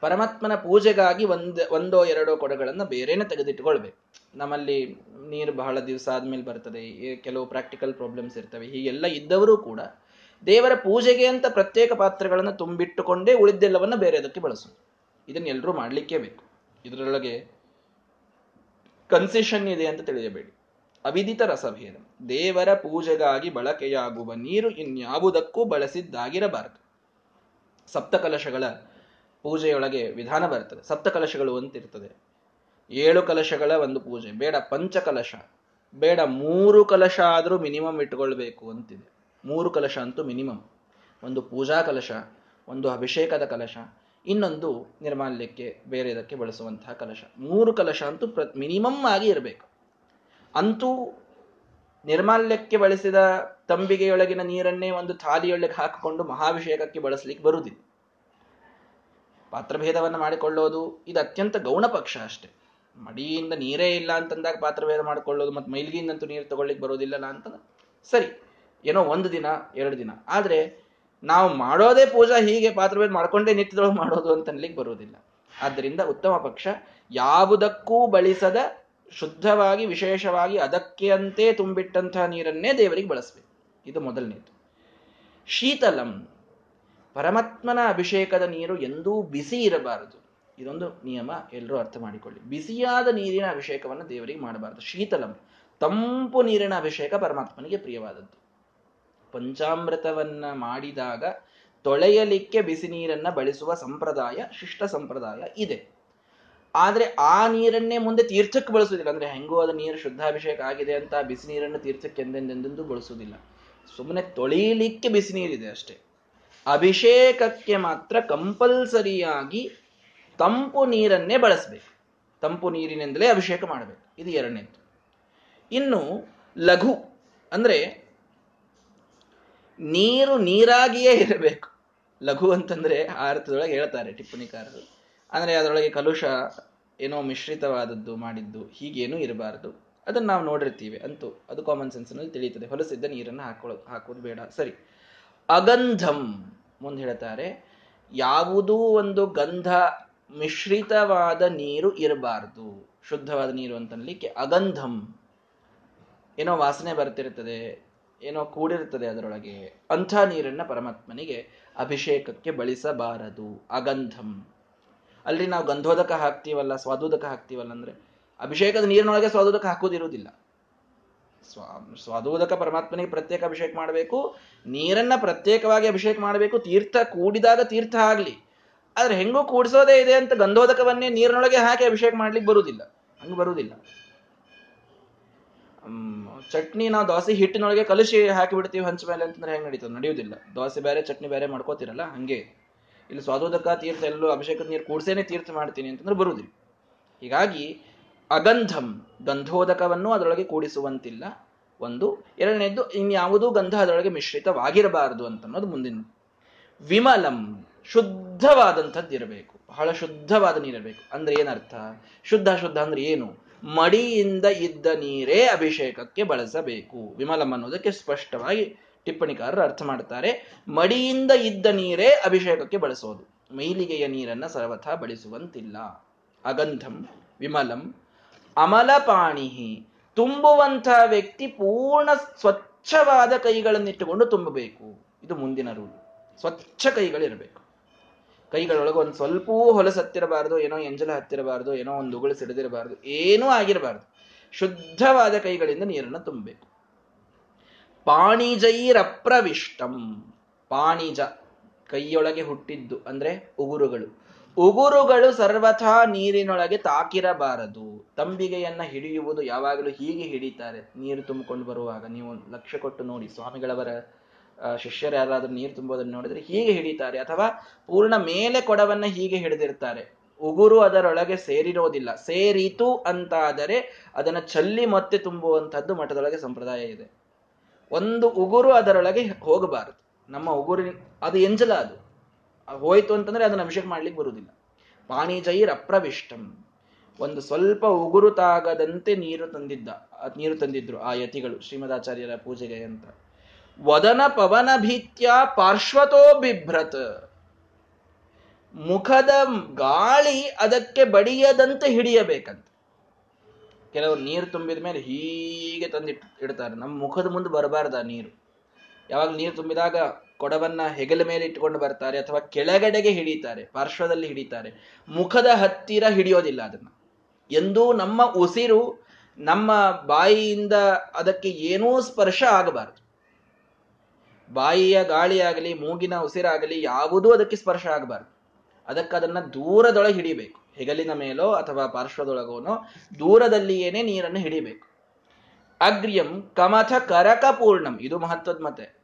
ಪರಮಾತ್ಮನ ಪೂಜೆಗಾಗಿ ಒಂದು, ಒಂದೋ ಎರಡೋ ಕೊಡಗಳನ್ನು ಬೇರೆನೆ ತೆಗೆದಿಟ್ಟುಕೊಳ್ಬೇಕು ನಮ್ಮಲ್ಲಿ ನೀರು ಬಹಳ ದಿವಸ ಆದ್ಮೇಲೆ ಬರ್ತದೆ ಕೆಲವು ಪ್ರಾಕ್ಟಿಕಲ್ ಪ್ರಾಬ್ಲಮ್ಸ್ ಇರ್ತವೆ, ಹೀಗೆಲ್ಲ ಇದ್ದವರು ಕೂಡ ದೇವರ ಪೂಜೆಗೆ ಅಂತ ಪ್ರತ್ಯೇಕ ಪಾತ್ರಗಳನ್ನು ತುಂಬಿಟ್ಟುಕೊಂಡೇ ಉಳಿದೆಲ್ಲವನ್ನ ಬೇರೆದಕ್ಕೆ ಬಳಸೋದು. ಇದನ್ನೆಲ್ಲರೂ ಮಾಡಲಿಕ್ಕೇ ಬೇಕು. ಇದರೊಳಗೆ ಕನ್ಸೆಷನ್ ಇದೆ ಅಂತ ತಿಳಿಯಬೇಡಿ. ಅವಿದಿತ ರಸಭೇದ. ದೇವರ ಪೂಜೆಗಾಗಿ ಬಳಕೆಯಾಗುವ ನೀರು ಇನ್ಯಾವುದಕ್ಕೂ ಬಳಸಿದ್ದಾಗಿರಬಾರದು. ಸಪ್ತಕಲಶಗಳ ಪೂಜೆಯೊಳಗೆ ವಿಧಾನ ಬರ್ತದೆ. ಸಪ್ತಕಲಶಗಳು ಅಂತಿರ್ತದೆ ಏಳು ಕಲಶಗಳ ಒಂದು ಪೂಜೆ. ಬೇಡ ಪಂಚಕಲಶ. ಬೇಡ ಮೂರು ಕಲಶ ಆದರೂ ಮಿನಿಮಮ್ ಇಟ್ಕೊಳ್ಬೇಕು ಅಂತಿದೆ. ಮೂರು ಕಲಶ ಅಂತೂ ಮಿನಿಮಮ್. ಒಂದು ಪೂಜಾ ಕಲಶ, ಒಂದು ಅಭಿಷೇಕದ ಕಲಶ ಇನ್ನೊಂದು ನಿರ್ಮಾಲ್ಯಕ್ಕೆ ಬೇರೆದಕ್ಕೆ ಬಳಸುವಂತಹ ಕಲಶ. ಮೂರು ಕಲಶ ಅಂತೂ ಪ್ರ, ಮಿನಿಮಮ್ ಆಗಿ ಇರಬೇಕು. ಅಂತೂ ನಿರ್ಮಾಲ್ಯಕ್ಕೆ ಬಳಸಿದ ತಂಬಿಗೆಯೊಳಗಿನ ನೀರನ್ನೇ ಒಂದು ಥಾಲಿಯೊಳಗೆ ಹಾಕಿಕೊಂಡು ಮಹಾಭಿಷೇಕಕ್ಕೆ ಬಳಸಲಿಕ್ಕೆ ಬರುವುದಿಲ್ಲ ಪಾತ್ರಭೇದವನ್ನು ಮಾಡಿಕೊಳ್ಳೋದು ಇದು ಅತ್ಯಂತ ಗೌಣ ಪಕ್ಷ ಅಷ್ಟೇ. ಮಡಿಯಿಂದ ನೀರೇ ಇಲ್ಲ ಅಂತಂದಾಗ ಪಾತ್ರಭೇದ ಮಾಡಿಕೊಳ್ಳೋದು ಮತ್ತು ಮೈಲಿಗೆಯಿಂದಂತೂ ನೀರು ತಗೊಳ್ಳಿಕ್ಕೆ ಬರೋದಿಲ್ಲಲ್ಲ ಅಂತಂದ್ರೆ ಸರಿ, ಏನೋ ಒಂದು ದಿನ, ಎರಡು ದಿನ. ಆದರೆ ನಾವು ಮಾಡೋದೇ ಪೂಜಾ, ಹೀಗೆ ಪಾತ್ರವೇದ ಮಾಡ್ಕೊಂಡೇ ನಿತ್ಯದೊಳಗೆ ಮಾಡೋದು ಅಂತ ಅನ್ಲಿಕ್ಕೆ ಬರುವುದಿಲ್ಲ. ಆದ್ದರಿಂದ ಉತ್ತಮ ಪಕ್ಷ ಯಾವುದಕ್ಕೂ ಬಳಸದ ಶುದ್ಧವಾಗಿ, ವಿಶೇಷವಾಗಿ ಅದಕ್ಕೆ ಅಂತೆ ತುಂಬಿಟ್ಟಂತಹ ನೀರನ್ನೇ ದೇವರಿಗೆ ಬಳಸಬೇಕು. ಇದು ಮೊದಲನೇದು. ಶೀತಲಂ, ಪರಮಾತ್ಮನ ಅಭಿಷೇಕದ ನೀರು ಎಂದೂ ಬಿಸಿ ಇರಬಾರದು. ಇದೊಂದು ನಿಯಮ ಎಲ್ಲರೂ ಅರ್ಥ ಮಾಡಿಕೊಳ್ಳಿ. ಬಿಸಿಯಾದ ನೀರಿನ ಅಭಿಷೇಕವನ್ನು ದೇವರಿಗೆ ಮಾಡಬಾರದು. ಶೀತಲಂ, ತಂಪು ನೀರಿನ ಅಭಿಷೇಕ ಪರಮಾತ್ಮನಿಗೆ ಪ್ರಿಯವಾದದ್ದು. ಪಂಚಾಮೃತವನ್ನ ಮಾಡಿದಾಗ ತೊಳೆಯಲಿಕ್ಕೆ ಬಿಸಿ ನೀರನ್ನ ಬಳಸುವ ಸಂಪ್ರದಾಯ, ಶಿಷ್ಟ ಸಂಪ್ರದಾಯ ಇದೆ. ಆದ್ರೆ ಆ ನೀರನ್ನೇ ಮುಂದೆ ತೀರ್ಥಕ್ಕೆ ಬಳಸುವುದಿಲ್ಲ. ಅಂದ್ರೆ ಹೆಂಗೋ ಅದು ನೀರು ಶುದ್ಧಾಭಿಷೇಕ ಆಗಿದೆ ಅಂತ ಬಿಸಿ ನೀರನ್ನು ತೀರ್ಥಕ್ಕೆ ಎಂದೆಂದೆಂದೆಂದು ಬಳಸುವುದಿಲ್ಲ. ಸುಮ್ಮನೆ ತೊಳೆಯಲಿಕ್ಕೆ ಬಿಸಿ ನೀರಿದೆ ಅಷ್ಟೇ. ಅಭಿಷೇಕಕ್ಕೆ ಮಾತ್ರ ಕಂಪಲ್ಸರಿಯಾಗಿ ತಂಪು ನೀರನ್ನೇ ಬಳಸಬೇಕು. ತಂಪು ನೀರಿನಿಂದಲೇ ಅಭಿಷೇಕ ಮಾಡಬೇಕು. ಇದು ಎರಡನೇದು ಇನ್ನು ಲಘು ಅಂದ್ರೆ ನೀರು ನೀರಾಗಿಯೇ ಇರಬೇಕು. ಲಘು ಅಂತಂದ್ರೆ ಆ ಅರ್ಥದೊಳಗೆ ಹೇಳ್ತಾರೆ ಟಿಪ್ಪಣಿಕಾರರು. ಅಂದ್ರೆ ಅದರೊಳಗೆ ಕಲುಷ ಏನೋ ಮಿಶ್ರಿತವಾದದ್ದು ಮಾಡಿದ್ದು ಹೀಗೇನೂ ಇರಬಾರದು. ಅದನ್ನ ನಾವು ನೋಡಿರ್ತೀವಿ ಅಂತೂ ಅದು ಕಾಮನ್ ಸೆನ್ಸ್ನಲ್ಲಿ ತಿಳಿಯುತ್ತದೆ. ಹೊಲಸಿದ್ದ ನೀರನ್ನು ಹಾಕೊಳ್ಳೋ ಹಾಕೋದು ಬೇಡ. ಸರಿ. ಅಗಂಧಂ ಮುಂದೆ ಹೇಳ್ತಾರೆ. ಯಾವುದೂ ಒಂದು ಗಂಧ ಮಿಶ್ರಿತವಾದ ನೀರು ಇರಬಾರದು. ಶುದ್ಧವಾದ ನೀರು ಅಂತನ್ಲಿಕ್ಕೆ ಅಗಂಧಂ. ಏನೋ ವಾಸನೆ ಬರ್ತಿರ್ತದೆ. ಏನೋ ಕೂಡಿರ್ತದೆ ಅದರೊಳಗೆ. ಅಂಥ ನೀರನ್ನ ಪರಮಾತ್ಮನಿಗೆ ಅಭಿಷೇಕಕ್ಕೆ ಬಳಸಬಾರದು. ಅಗಂಧಂ. ಅಲ್ಲಿ ನಾವು ಗಂಧೋದಕ ಹಾಕ್ತೀವಲ್ಲ, ಸ್ವಾದೋದಕ ಹಾಕ್ತೀವಲ್ಲ ಅಂದ್ರೆ ಅಭಿಷೇಕದ ನೀರಿನೊಳಗೆ ಸ್ವಾದೋದಕ ಹಾಕೋದಿರುವುದಿಲ್ಲ ಸ್ವಾ, ಸ್ವಾದೋದಕ ಪರಮಾತ್ಮನಿಗೆ ಪ್ರತ್ಯೇಕ ಅಭಿಷೇಕ ಮಾಡಬೇಕು, ನೀರನ್ನ ಪ್ರತ್ಯೇಕವಾಗಿ ಅಭಿಷೇಕ ಮಾಡಬೇಕು, ತೀರ್ಥ ಕೂಡಿದಾಗ ತೀರ್ಥ ಆಗ್ಲಿ. ಆದ್ರೆ ಹೆಂಗೂ ಕೂಡಿಸೋದೇ ಇದೆ ಅಂತ ಗಂಧೋದಕವನ್ನೇ ನೀರಿನೊಳಗೆ ಹಾಕಿ ಅಭಿಷೇಕ ಮಾಡ್ಲಿಕ್ಕೆ ಬರುವುದಿಲ್ಲ. ಹಂಗೆ ಬರುವುದಿಲ್ಲ. ಚಟ್ನಿ ನಾ ದೋಸೆ ಹಿಟ್ಟಿನೊಳಗೆ ಕಲಸಿ ಹಾಕಿ ಬಿಡ್ತೀವಿ ಹಂಚ ಮೇಲೆ ಅಂತಂದ್ರೆ ಹೆಂಗೆ ನಡೀತದೆ? ನಡೆಯುವುದಿಲ್ಲ ದೋಸೆ ಬೇರೆ, ಚಟ್ನಿ ಬೇರೆ ಮಾಡ್ಕೋತಿರಲ್ಲ, ಹಂಗೆ. ಇಲ್ಲಿ ಸ್ವಾದೋದಕ ತೀರ್ಥ ಎಲ್ಲೂ ಅಭಿಷೇಕದ ನೀರು ಕೂಡ್ಸೇನೆ ತೀರ್ಥ ಮಾಡ್ತೀನಿ ಅಂತಂದ್ರೆ ಬರುವುದಿಲ್ಲ ಹೀಗಾಗಿ ಅಗಂಧಂ, ಗಂಧೋದಕವನ್ನು ಅದರೊಳಗೆ ಕೂಡಿಸುವಂತಿಲ್ಲ. ಒಂದು. ಎರಡನೇದ್ದು, ಇನ್ಯಾವುದೂ ಗಂಧ ಅದರೊಳಗೆ ಮಿಶ್ರಿತವಾಗಿರಬಾರದು ಅಂತ ಅನ್ನೋದು ಮುಂದಿನ. ವಿಮಲಂ ಶುದ್ಧವಾದಂಥದ್ದು ಇರಬೇಕು ಬಹಳ ಶುದ್ಧವಾದ ನೀರಿರಬೇಕು. ಅಂದ್ರೆ ಏನರ್ಥ? ಶುದ್ಧ ಶುದ್ಧ ಅಂದ್ರೆ ಏನು? ಮಡಿಯಿಂದ ಇದ್ದ ನೀರೇ ಅಭಿಷೇಕಕ್ಕೆ ಬಳಸಬೇಕು. ವಿಮಲಂ ಅನ್ನೋದಕ್ಕೆ ಸ್ಪಷ್ಟವಾಗಿ ಟಿಪ್ಪಣಿಕಾರರು ಅರ್ಥ ಮಾಡ್ತಾರೆ. ಮಡಿಯಿಂದ ಇದ್ದ ನೀರೇ ಅಭಿಷೇಕಕ್ಕೆ ಬಳಸೋದು. ಮೈಲಿಗೆಯ ನೀರನ್ನ ಸರ್ವಥಾ ಬಳಸುವಂತಿಲ್ಲ ಅಗಂಧಂ, ವಿಮಲಂ, ಅಮಲಪಾಣಿಹಿ ತುಂಬುವಂತಹ ವ್ಯಕ್ತಿ ಪೂರ್ಣ ಸ್ವಚ್ಛವಾದ ಕೈಗಳನ್ನಿಟ್ಟುಕೊಂಡು ತುಂಬಬೇಕು. ಇದು ಮುಂದಿನ ರೂಲ್. ಸ್ವಚ್ಛ ಕೈಗಳಿರಬೇಕು. ಕೈಗಳೊಳಗೆ ಒಂದು ಸ್ವಲ್ಪವೂ ಹೊಲಸತ್ತಿರಬಾರದು ಏನೋ ಎಂಜಲ ಹತ್ತಿರಬಾರ್ದು, ಏನೋ ಒಂದು ಉಗುಳು ಸಿಡಿದಿರಬಾರ್ದು, ಏನೂ ಆಗಿರಬಾರ್ದು. ಶುದ್ಧವಾದ ಕೈಗಳಿಂದ ನೀರನ್ನು ತುಂಬಬೇಕು. ಪಾಣಿಜೈರಪ್ರವಿಷ್ಟಂ. ಪಾಣಿಜ ಕೈಯೊಳಗೆ ಹುಟ್ಟಿದ್ದು ಅಂದ್ರೆ ಉಗುರುಗಳು. ಉಗುರುಗಳು ಸರ್ವಥಾ ನೀರಿನೊಳಗೆ ತಾಕಿರಬಾರದು. ತಂಬಿಗೆಯನ್ನ ಹಿಡಿಯುವುದು ಯಾವಾಗಲೂ ಹೀಗೆ ಹಿಡಿತಾರೆ. ನೀರು ತುಂಬಿಕೊಂಡು ಬರುವಾಗ ನೀವು ಲಕ್ಷ್ಯ ಕೊಟ್ಟು ನೋಡಿ, ಸ್ವಾಮಿಗಳವರ ಶಿಷ್ಯರು ಯಾರಾದರೂ ನೀರು ತುಂಬೋದನ್ನು ನೋಡಿದರೆ ಹೀಗೆ ಹಿಡಿತಾರೆ ಅಥವಾ ಪೂರ್ಣ ಮೇಲೆ ಕೊಡವನ್ನ ಹೀಗೆ ಹಿಡಿದಿರ್ತಾರೆ ಉಗುರು ಅದರೊಳಗೆ ಸೇರಿರೋದಿಲ್ಲ. ಸೇರಿತು ಅಂತಾದರೆ ಅದನ್ನ ಚಲ್ಲಿ ಮತ್ತೆ ತುಂಬುವಂಥದ್ದು ಮಠದೊಳಗೆ ಸಂಪ್ರದಾಯ ಇದೆ. ಒಂದು ಉಗುರು ಅದರೊಳಗೆ ಹೋಗಬಾರದು. ನಮ್ಮ ಉಗುರಿನ, ಅದು ಎಂಜಲ ಅದು. ಹೋಯ್ತು ಅಂತಂದ್ರೆ ಅದನ್ನ ಅಭಿಷೇಕ ಮಾಡ್ಲಿಕ್ಕೆ ಬರುವುದಿಲ್ಲ. ಪಾಣಿಜೈರ್ ಅಪ್ರವಿಷ್ಟಂ. ಒಂದು ಸ್ವಲ್ಪ ಉಗುರು ತಾಗದಂತೆ ನೀರು ತಂದಿದ್ದ, ನೀರು ತಂದಿದ್ರು ಆ ಯತಿಗಳು ಶ್ರೀಮದಾಚಾರ್ಯರ ಪೂಜೆಗೆ ಅಂತ. ವದನ ಪವನ ಭೀತ್ಯ ಪಾರ್ಶ್ವತೋ ಬಿಭ್ರತ್. ಮುಖದ ಗಾಳಿ ಅದಕ್ಕೆ ಬಡಿಯದಂತೆ ಹಿಡಿಯಬೇಕಂತ. ಕೆಲವರು ನೀರು ತುಂಬಿದ ಮೇಲೆ ಹೀಗೆ ತಂದಿಟ್ಟು ಇಡ್ತಾರೆ. ನಮ್ಮ ಮುಖದ ಮುಂದೆ ಬರಬಾರ್ದ ನೀರು. ಯಾವಾಗ ನೀರು ತುಂಬಿದಾಗ ಕೊಡವನ್ನ ಹೆಗಲ ಮೇಲೆ ಇಟ್ಟುಕೊಂಡು ಬರ್ತಾರೆ ಅಥವಾ ಕೆಳಗಡೆಗೆ ಹಿಡಿತಾರೆ, ಪಾರ್ಶ್ವದಲ್ಲಿ ಹಿಡಿತಾರೆ. ಮುಖದ ಹತ್ತಿರ ಹಿಡಿಯೋದಿಲ್ಲ ಅದನ್ನ. ಎಂದೂ ನಮ್ಮ ಉಸಿರು ನಮ್ಮ ಬಾಯಿಯಿಂದ ಅದಕ್ಕೆ ಏನೂ ಸ್ಪರ್ಶ ಆಗಬಾರದು. ಬಾಯಿಯ ಗಾಳಿಯಾಗಲಿ, ಮೂಗಿನ ಉಸಿರಾಗಲಿ, ಯಾವುದೂ ಅದಕ್ಕೆ ಸ್ಪರ್ಶ ಆಗಬಾರ್ದು. ಅದಕ್ಕೆ ಅದನ್ನ ದೂರದೊಳಗೆ ಹಿಡಿಬೇಕು. ಹೆಗಲಿನ ಮೇಲೋ ಅಥವಾ ಪಾರ್ಶ್ವದೊಳಗೋನೋ ದೂರದಲ್ಲಿಯೇನೆ ನೀರನ್ನು ಹಿಡಿಬೇಕು. ಅಗ್ರ್ಯಂ ಕಮಥ ಕರಕ ಪೂರ್ಣಂ. ಇದು ಮಹತ್ವದ ಮತೆ.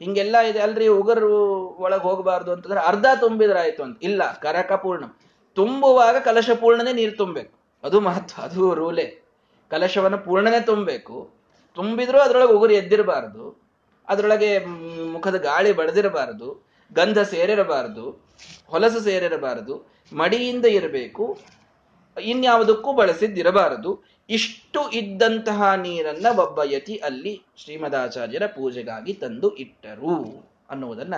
ಹಿಂಗೆಲ್ಲ ಇದೆ ಅಲ್ರಿ, ಉಗುರು ಒಳಗೆ ಹೋಗಬಾರ್ದು ಅಂತಂದ್ರೆ ಅರ್ಧ ತುಂಬಿದ್ರಾಯ್ತು ಅಂತ. ಇಲ್ಲ, ಕರಕ ಪೂರ್ಣಂ. ತುಂಬುವಾಗ ಕಲಶ ಪೂರ್ಣನೇ ನೀರು ತುಂಬಬೇಕು. ಅದು ಮಹತ್ವ, ಅದು ರೂಲೆ. ಕಲಶವನ್ನು ಪೂರ್ಣನೇ ತುಂಬಬೇಕು. ತುಂಬಿದ್ರೂ ಅದರೊಳಗೆ ಉಗುರು ಎದ್ದಿರಬಾರದು. ಅದರೊಳಗೆ ಮುಖದ ಗಾಳಿ ಬಡದಿರಬಾರದು, ಗಂಧ ಸೇರಿರಬಾರದು, ಹೊಲಸು ಸೇರಿರಬಾರದು, ಮಡಿಯಿಂದ ಇರಬೇಕು, ಇನ್ಯಾವುದಕ್ಕೂ ಬಳಸಿದ್ದಿರಬಾರದು, ಇಷ್ಟು ಇದ್ದಂತಹ ನೀರನ್ನ ಒಬ್ಬ ಯತಿ ಅಲ್ಲಿ ಶ್ರೀಮದಾಚಾರ್ಯರ ಪೂಜೆಗಾಗಿ ತಂದು ಇಟ್ಟರು ಅನ್ನುವುದನ್ನ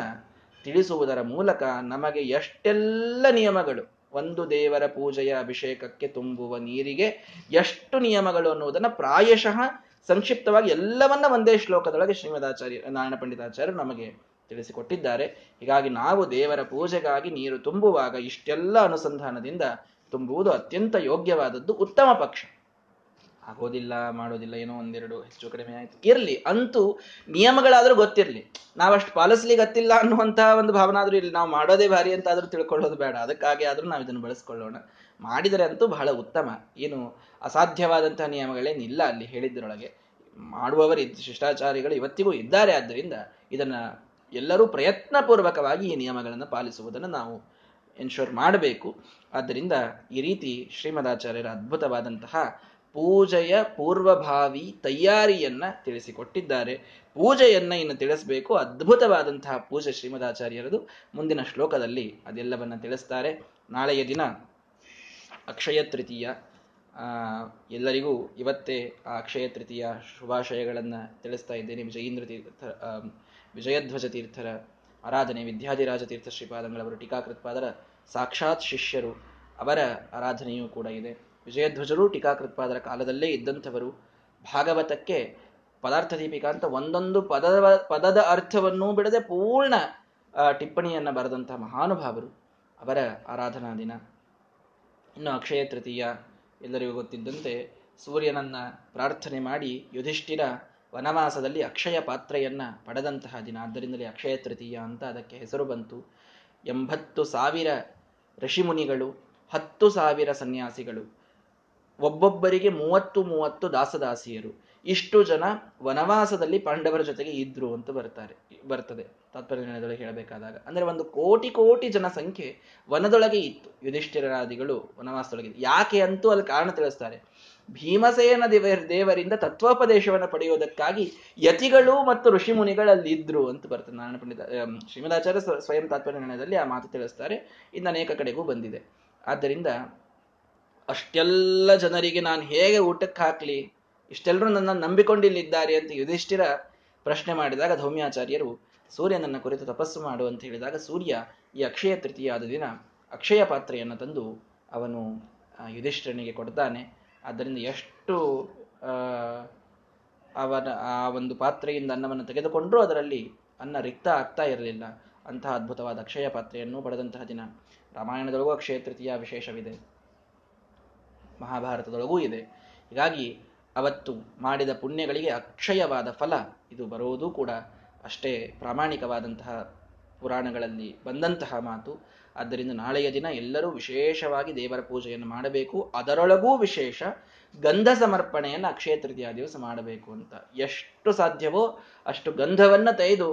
ತಿಳಿಸುವುದರ ಮೂಲಕ ನಮಗೆ ಎಷ್ಟೆಲ್ಲ ನಿಯಮಗಳು. ಒಂದು ದೇವರ ಪೂಜೆಯ ಅಭಿಷೇಕಕ್ಕೆ ತುಂಬುವ ನೀರಿಗೆ ಎಷ್ಟು ನಿಯಮಗಳು ಅನ್ನುವುದನ್ನು ಪ್ರಾಯಶಃ ಸಂಕ್ಷಿಪ್ತವಾಗಿ ಎಲ್ಲವನ್ನ ಒಂದೇ ಶ್ಲೋಕದೊಳಗೆ ಶ್ರೀಮದಾಚಾರ್ಯ, ನಾರಾಯಣ ಪಂಡಿತಾಚಾರ್ಯರು ನಮಗೆ ತಿಳಿಸಿಕೊಟ್ಟಿದ್ದಾರೆ. ಹೀಗಾಗಿ ನಾವು ದೇವರ ಪೂಜೆಗಾಗಿ ನೀರು ತುಂಬುವಾಗ ಇಷ್ಟೆಲ್ಲ ಅನುಸಂಧಾನದಿಂದ ತುಂಬುವುದು ಅತ್ಯಂತ ಯೋಗ್ಯವಾದದ್ದು ಉತ್ತಮ ಪಕ್ಷ. ಆಗೋದಿಲ್ಲ, ಮಾಡೋದಿಲ್ಲ, ಏನೋ ಒಂದೆರಡು ಹೆಚ್ಚು ಕಡಿಮೆ ಆಯ್ತು. ಇರಲಿ, ಅಂತೂ ನಿಯಮಗಳಾದರೂ ಗೊತ್ತಿರಲಿ. ನಾವಷ್ಟು ಪಾಲಿಸ್ಲಿಕ್ಕೆ ಗೊತ್ತಿಲ್ಲ ಅನ್ನುವಂತಹ ಒಂದು ಭಾವನೆ ಆದ್ರೂ ಇಲ್ಲಿ ನಾವು ಮಾಡೋದೇ ಭಾರಿ ಅಂತ ತಿಳ್ಕೊಳ್ಳೋದು ಬೇಡ. ಅದಕ್ಕಾಗಿ ಆದ್ರೂ ನಾವು ಇದನ್ನು ಬಳಸ್ಕೊಳ್ಳೋಣ. ಮಾಡಿದರೆ ಅಂತೂ ಬಹಳ ಉತ್ತಮ. ಏನು ಅಸಾಧ್ಯವಾದಂತಹ ನಿಯಮಗಳೇನಿಲ್ಲ ಅಲ್ಲಿ ಹೇಳಿದ್ದರೊಳಗೆ. ಮಾಡುವವರು ಶಿಷ್ಟಾಚಾರಿಗಳು ಇವತ್ತಿಗೂ ಇದ್ದಾರೆ. ಆದ್ದರಿಂದ ಇದನ್ನ ಎಲ್ಲರೂ ಪ್ರಯತ್ನಪೂರ್ವಕವಾಗಿ ಈ ನಿಯಮಗಳನ್ನು ಪಾಲಿಸುವುದನ್ನು ನಾವು ಎನ್ಶೋರ್ ಮಾಡಬೇಕು. ಆದ್ದರಿಂದ ಈ ರೀತಿ ಶ್ರೀಮದಾಚಾರ್ಯರ ಅದ್ಭುತವಾದಂತಹ ಪೂಜೆಯ ಪೂರ್ವಭಾವಿ ತಯಾರಿಯನ್ನ ತಿಳಿಸಿಕೊಟ್ಟಿದ್ದಾರೆ. ಪೂಜೆಯನ್ನ ಇನ್ನು ತಿಳಿಸಬೇಕು. ಅದ್ಭುತವಾದಂತಹ ಪೂಜೆ ಶ್ರೀಮದಾಚಾರ್ಯರದು. ಮುಂದಿನ ಶ್ಲೋಕದಲ್ಲಿ ಅದೆಲ್ಲವನ್ನ ತಿಳಿಸ್ತಾರೆ. ನಾಳೆಯ ದಿನ ಅಕ್ಷಯ ತೃತೀಯ. ಎಲ್ಲರಿಗೂ ಇವತ್ತೇ ಆ ಅಕ್ಷಯ ತೃತೀಯ ಶುಭಾಶಯಗಳನ್ನು ತಿಳಿಸ್ತಾ ಇದ್ದೇನೆ. ವಿಜಯೇಂದ್ರ ತೀರ್ಥ ವಿಜಯಧ್ವಜ ತೀರ್ಥರ ಆರಾಧನೆ ವಿದ್ಯಾಧಿರಾಜ ತೀರ್ಥ ಶ್ರೀಪಾದಂಗಳವರು, ಟೀಕಾಕೃತ್ಪಾದರ ಸಾಕ್ಷಾತ್ ಶಿಷ್ಯರು ಅವರ ಆರಾಧನೆಯೂ ಕೂಡ ಇದೆ. ವಿಜಯಧ್ವಜರು, ಟೀಕಾಕೃತ್ಪಾದರ ಕಾಲದಲ್ಲೇ ಇದ್ದಂಥವರು ಭಾಗವತಕ್ಕೆ ಪದಾರ್ಥ ದೀಪಿಕಾ ಅಂತ ಒಂದೊಂದು ಪದದ ಪದದ ಅರ್ಥವನ್ನೂ ಬಿಡದೆ ಪೂರ್ಣ ಟಿಪ್ಪಣಿಯನ್ನು ಬರೆದಂಥ ಮಹಾನುಭಾವರು ಅವರ ಆರಾಧನಾ ದಿನ. ಇನ್ನು ಅಕ್ಷಯ ತೃತೀಯ ಎಲ್ಲರಿಗೂ ಗೊತ್ತಿದ್ದಂತೆ ಸೂರ್ಯನನ್ನ ಪ್ರಾರ್ಥನೆ ಮಾಡಿ ಯುಧಿಷ್ಠಿರ ವನವಾಸದಲ್ಲಿ ಅಕ್ಷಯ ಪಾತ್ರೆಯನ್ನ ಪಡೆದಂತಹ ದಿನ. ಆದ್ದರಿಂದಲೇ ಅಕ್ಷಯ ತೃತೀಯ ಅಂತ ಅದಕ್ಕೆ ಹೆಸರು ಬಂತು. ಎಂಬತ್ತು ಸಾವಿರ ಋಷಿಮುನಿಗಳು, ಹತ್ತು ಸಾವಿರ ಸನ್ಯಾಸಿಗಳು, ಒಬ್ಬೊಬ್ಬರಿಗೆ ಮೂವತ್ತು ಮೂವತ್ತು ದಾಸದಾಸಿಯರು. ಇಷ್ಟು ಜನ ವನವಾಸದಲ್ಲಿ ಪಾಂಡವರ ಜೊತೆಗೆ ಇದ್ರು ಅಂತ ಬರ್ತಾರೆ ಬರ್ತದೆ. ತಾತ್ಪರ್ಯದೊಳಗೆ ಹೇಳಬೇಕಾದಾಗ. ಅಂದ್ರೆ ಒಂದು ಕೋಟಿ ಕೋಟಿ ಜನ ಸಂಖ್ಯೆ ವನದೊಳಗೆ ಇತ್ತು. ಯುಧಿಷ್ಠಿರಾದಿಗಳು ವನವಾಸದೊಳಗೆ ಯಾಕೆ ಅಂತೂ ಅಲ್ಲಿ ಕಾರಣ ತಿಳಿಸ್ತಾರೆ. ಭೀಮಸೇನ ದೇವ ದೇವರಿಂದ ತತ್ವೋಪದೇಶವನ್ನು ಪಡೆಯುವುದಕ್ಕಾಗಿ ಯತಿಗಳು ಮತ್ತು ಋಷಿ ಮುನಿಗಳಲ್ಲಿ ಇದ್ರು ಅಂತ ಬರ್ತದೆ. ನಾರಾಯಣ ಪಂಡಿತ ಶ್ರೀಮದಾಚಾರ್ಯ ಸ್ವಯಂ ತಾತ್ಪರ್ಯ ನಿರ್ಣಯದಲ್ಲಿ ಆ ಮಾತು ತಿಳಿಸ್ತಾರೆ. ಇನ್ನು ಅನೇಕ ಕಡೆಗೂ ಬಂದಿದೆ. ಆದ್ದರಿಂದ ಅಷ್ಟೆಲ್ಲ ಜನರಿಗೆ ನಾನು ಹೇಗೆ ಊಟಕ್ಕೆ ಹಾಕ್ಲಿ? ಇಷ್ಟೆಲ್ಲರೂ ನನ್ನ ನಂಬಿಕೊಂಡಿಲ್ಲಿದ್ದಾರೆ ಅಂತ ಯುಧಿಷ್ಠಿರ ಪ್ರಶ್ನೆ ಮಾಡಿದಾಗ ಧೌಮ್ಯಾಚಾರ್ಯರು ಸೂರ್ಯನನ್ನ ಕುರಿತು ತಪಸ್ಸು ಮಾಡು ಅಂತ ಹೇಳಿದಾಗ ಸೂರ್ಯ ಈ ಅಕ್ಷಯ ತೃತೀಯಾದ ದಿನ ಅಕ್ಷಯ ಪಾತ್ರೆಯನ್ನು ತಂದು ಅವನು ಯುಧಿಷ್ಠಿರನಿಗೆ ಕೊಡ್ತಾನೆ. ಆದ್ದರಿಂದ ಎಷ್ಟು ಅವನ, ಆ ಒಂದು ಪಾತ್ರೆಯಿಂದ ಅನ್ನವನ್ನು ತೆಗೆದುಕೊಂಡರೂ ಅದರಲ್ಲಿ ಅನ್ನ ರಿಕ್ತ ಆಗ್ತಾ ಇರಲಿಲ್ಲ. ಅಂತಹ ಅದ್ಭುತವಾದ ಅಕ್ಷಯ ಪಾತ್ರೆಯನ್ನು ಪಡೆದಂತಹ ದಿನ. ರಾಮಾಯಣದೊಳಗೂ ಅಕ್ಷಯ ತೃತೀಯ ವಿಶೇಷವಿದೆ. ಮಹಾಭಾರತದೊಳಗೂ ಇದೆ. ಹೀಗಾಗಿ ಅವತ್ತು ಮಾಡಿದ ಪುಣ್ಯಗಳಿಗೆ ಅಕ್ಷಯವಾದ ಫಲ ಇದು ಬರುವುದೂ ಕೂಡ ಅಷ್ಟೇ ಪ್ರಾಮಾಣಿಕವಾದಂತಹ ಪುರಾಣಗಳಲ್ಲಿ ಬಂದಂತಹ ಮಾತು. ಆದ್ದರಿಂದ ನಾಳೆಯ ದಿನ ಎಲ್ಲರೂ ವಿಶೇಷವಾಗಿ ದೇವರ ಪೂಜೆಯನ್ನು ಮಾಡಬೇಕು. ಅದರೊಳಗೂ ವಿಶೇಷ ಗಂಧ ಸಮರ್ಪಣೆಯನ್ನು ಅಕ್ಷಯ ತೃತೀಯ ದಿವಸ ಮಾಡಬೇಕು ಅಂತ. ಎಷ್ಟು ಸಾಧ್ಯವೋ ಅಷ್ಟು ಗಂಧವನ್ನು ತೆಗೆದು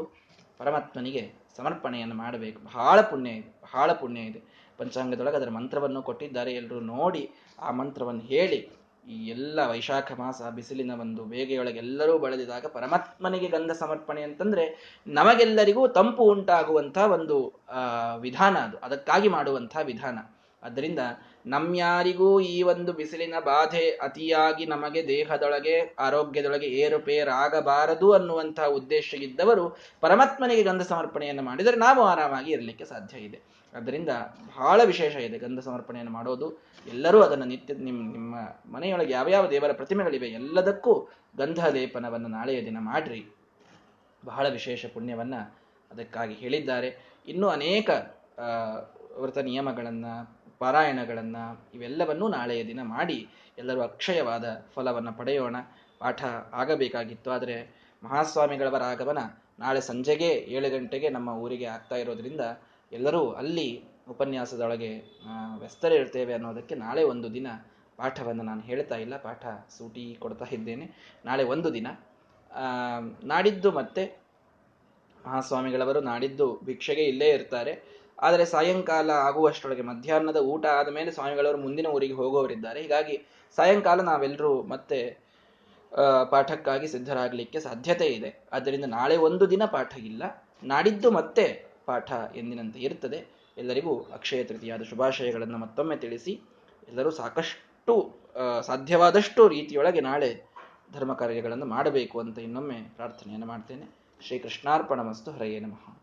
ಪರಮಾತ್ಮನಿಗೆ ಸಮರ್ಪಣೆಯನ್ನು ಮಾಡಬೇಕು. ಬಹಳ ಪುಣ್ಯ ಇದೆ, ಬಹಳ ಪುಣ್ಯ ಇದೆ. ಪಂಚಾಂಗದೊಳಗೆ ಅದರ ಮಂತ್ರವನ್ನು ಕೊಟ್ಟಿದ್ದಾರೆ. ಎಲ್ಲರೂ ನೋಡಿ ಆ ಮಂತ್ರವನ್ನು ಹೇಳಿ ಈ ಎಲ್ಲ ವೈಶಾಖ ಮಾಸ ಬಿಸಿಲಿನ ಒಂದು ಬೇಗೆಯೊಳಗೆ ಎಲ್ಲರೂ ಬಳದಿದಾಗ ಪರಮಾತ್ಮನಿಗೆ ಗಂಧ ಸಮರ್ಪಣೆ ಅಂತಂದ್ರೆ ನಮಗೆಲ್ಲರಿಗೂ ತಂಪು ಉಂಟಾಗುವಂತಹ ಒಂದು ವಿಧಾನ ಅದು. ಅದಕ್ಕಾಗಿ ಮಾಡುವಂತಹ ವಿಧಾನ. ಅದರಿಂದ ನಮ್ಯಾರಿಗೂ ಈ ಒಂದು ಬಿಸಿಲಿನ ಬಾಧೆ ಅತಿಯಾಗಿ ನಮಗೆ ದೇಹದೊಳಗೆ, ಆರೋಗ್ಯದೊಳಗೆ ಏರುಪೇರಾಗಬಾರದು ಅನ್ನುವಂತಹ ಉದ್ದೇಶ ಇದ್ದವರು ಪರಮಾತ್ಮನಿಗೆ ಗಂಧ ಸಮರ್ಪಣೆಯನ್ನು ಮಾಡಿದರೆ ನಾವು ಆರಾಮಾಗಿ ಇರಲಿಕ್ಕೆ ಸಾಧ್ಯ ಇದೆ. ಅದರಿಂದ ಬಹಳ ವಿಶೇಷ ಇದೆ ಗಂಧ ಸಮರ್ಪಣೆಯನ್ನು ಮಾಡೋದು. ಎಲ್ಲರೂ ಅದನ್ನು ನಿತ್ಯ ನಿಮ್ಮ ನಿಮ್ಮ ಮನೆಯೊಳಗೆ ಯಾವ್ಯಾವ ದೇವರ ಪ್ರತಿಮೆಗಳಿವೆ ಎಲ್ಲದಕ್ಕೂ ಗಂಧ ಲೇಪನವನ್ನು ನಾಳೆಯ ದಿನ ಮಾಡ್ರಿ. ಬಹಳ ವಿಶೇಷ ಪುಣ್ಯವನ್ನು ಅದಕ್ಕಾಗಿ ಹೇಳಿದ್ದಾರೆ. ಇನ್ನೂ ಅನೇಕ ವ್ರತ ನಿಯಮಗಳನ್ನು, ಪಾರಾಯಣಗಳನ್ನು ಇವೆಲ್ಲವನ್ನೂ ನಾಳೆಯ ದಿನ ಮಾಡಿ ಎಲ್ಲರೂ ಅಕ್ಷಯವಾದ ಫಲವನ್ನು ಪಡೆಯೋಣ. ಪಾಠ ಆಗಬೇಕಾಗಿತ್ತು ಆದರೆ ಮಹಾಸ್ವಾಮಿಗಳವರ ಆಗಮನ ನಾಳೆ ಸಂಜೆಗೆ ಏಳು ಗಂಟೆಗೆ ನಮ್ಮ ಊರಿಗೆ ಆಗ್ತಾ ಇರೋದ್ರಿಂದ ಎಲ್ಲರೂ ಅಲ್ಲಿ ಉಪನ್ಯಾಸದೊಳಗೆ ವ್ಯಸ್ತರಿರ್ತೇವೆ ಅನ್ನೋದಕ್ಕೆ ನಾಳೆ ಒಂದು ದಿನ ಪಾಠವನ್ನು ನಾನು ಹೇಳ್ತಾ ಇಲ್ಲ, ಪಾಠ ಸೂಟಿ ಕೊಡ್ತಾ ಇದ್ದೇನೆ. ನಾಳೆ ಒಂದು ದಿನ. ನಾಡಿದ್ದು ಮತ್ತೆ ಮಹಾಸ್ವಾಮಿಗಳವರು ನಾಡಿದ್ದು ಭಿಕ್ಷೆಗೆ ಇಲ್ಲೇ ಇರ್ತಾರೆ. ಆದರೆ ಸಾಯಂಕಾಲ ಆಗುವಷ್ಟರೊಳಗೆ ಮಧ್ಯಾಹ್ನದ ಊಟ ಆದ ಮೇಲೆ ಸ್ವಾಮಿಗಳವರು ಮುಂದಿನ ಊರಿಗೆ ಹೋಗುವವರಿದ್ದಾರೆ. ಹೀಗಾಗಿ ಸಾಯಂಕಾಲ ನಾವೆಲ್ಲರೂ ಮತ್ತೆ ಪಾಠಕ್ಕಾಗಿ ಸಿದ್ಧರಾಗಲಿಕ್ಕೆ ಸಾಧ್ಯತೆ ಇದೆ. ಆದ್ದರಿಂದ ನಾಳೆ ಒಂದು ದಿನ ಪಾಠ ಇಲ್ಲ. ನಾಡಿದ್ದು ಮತ್ತೆ ಪಾಠ ಎಂದಿನಂತೆ ಇರುತ್ತದೆ. ಎಲ್ಲರಿಗೂ ಅಕ್ಷಯ ತೃತೀಯಾದ ಶುಭಾಶಯಗಳನ್ನು ಮತ್ತೊಮ್ಮೆ ತಿಳಿಸಿ, ಎಲ್ಲರೂ ಸಾಕಷ್ಟು ಸಾಧ್ಯವಾದಷ್ಟು ರೀತಿಯೊಳಗೆ ನಾಳೆ ಧರ್ಮ ಕಾರ್ಯಗಳನ್ನು ಮಾಡಬೇಕು ಅಂತ ಇನ್ನೊಮ್ಮೆ ಪ್ರಾರ್ಥನೆಯನ್ನು ಮಾಡ್ತೇನೆ. ಶ್ರೀ ಕೃಷ್ಣಾರ್ಪಣ ಮಸ್ತು ಹರೆಯೇ ನಮಃ.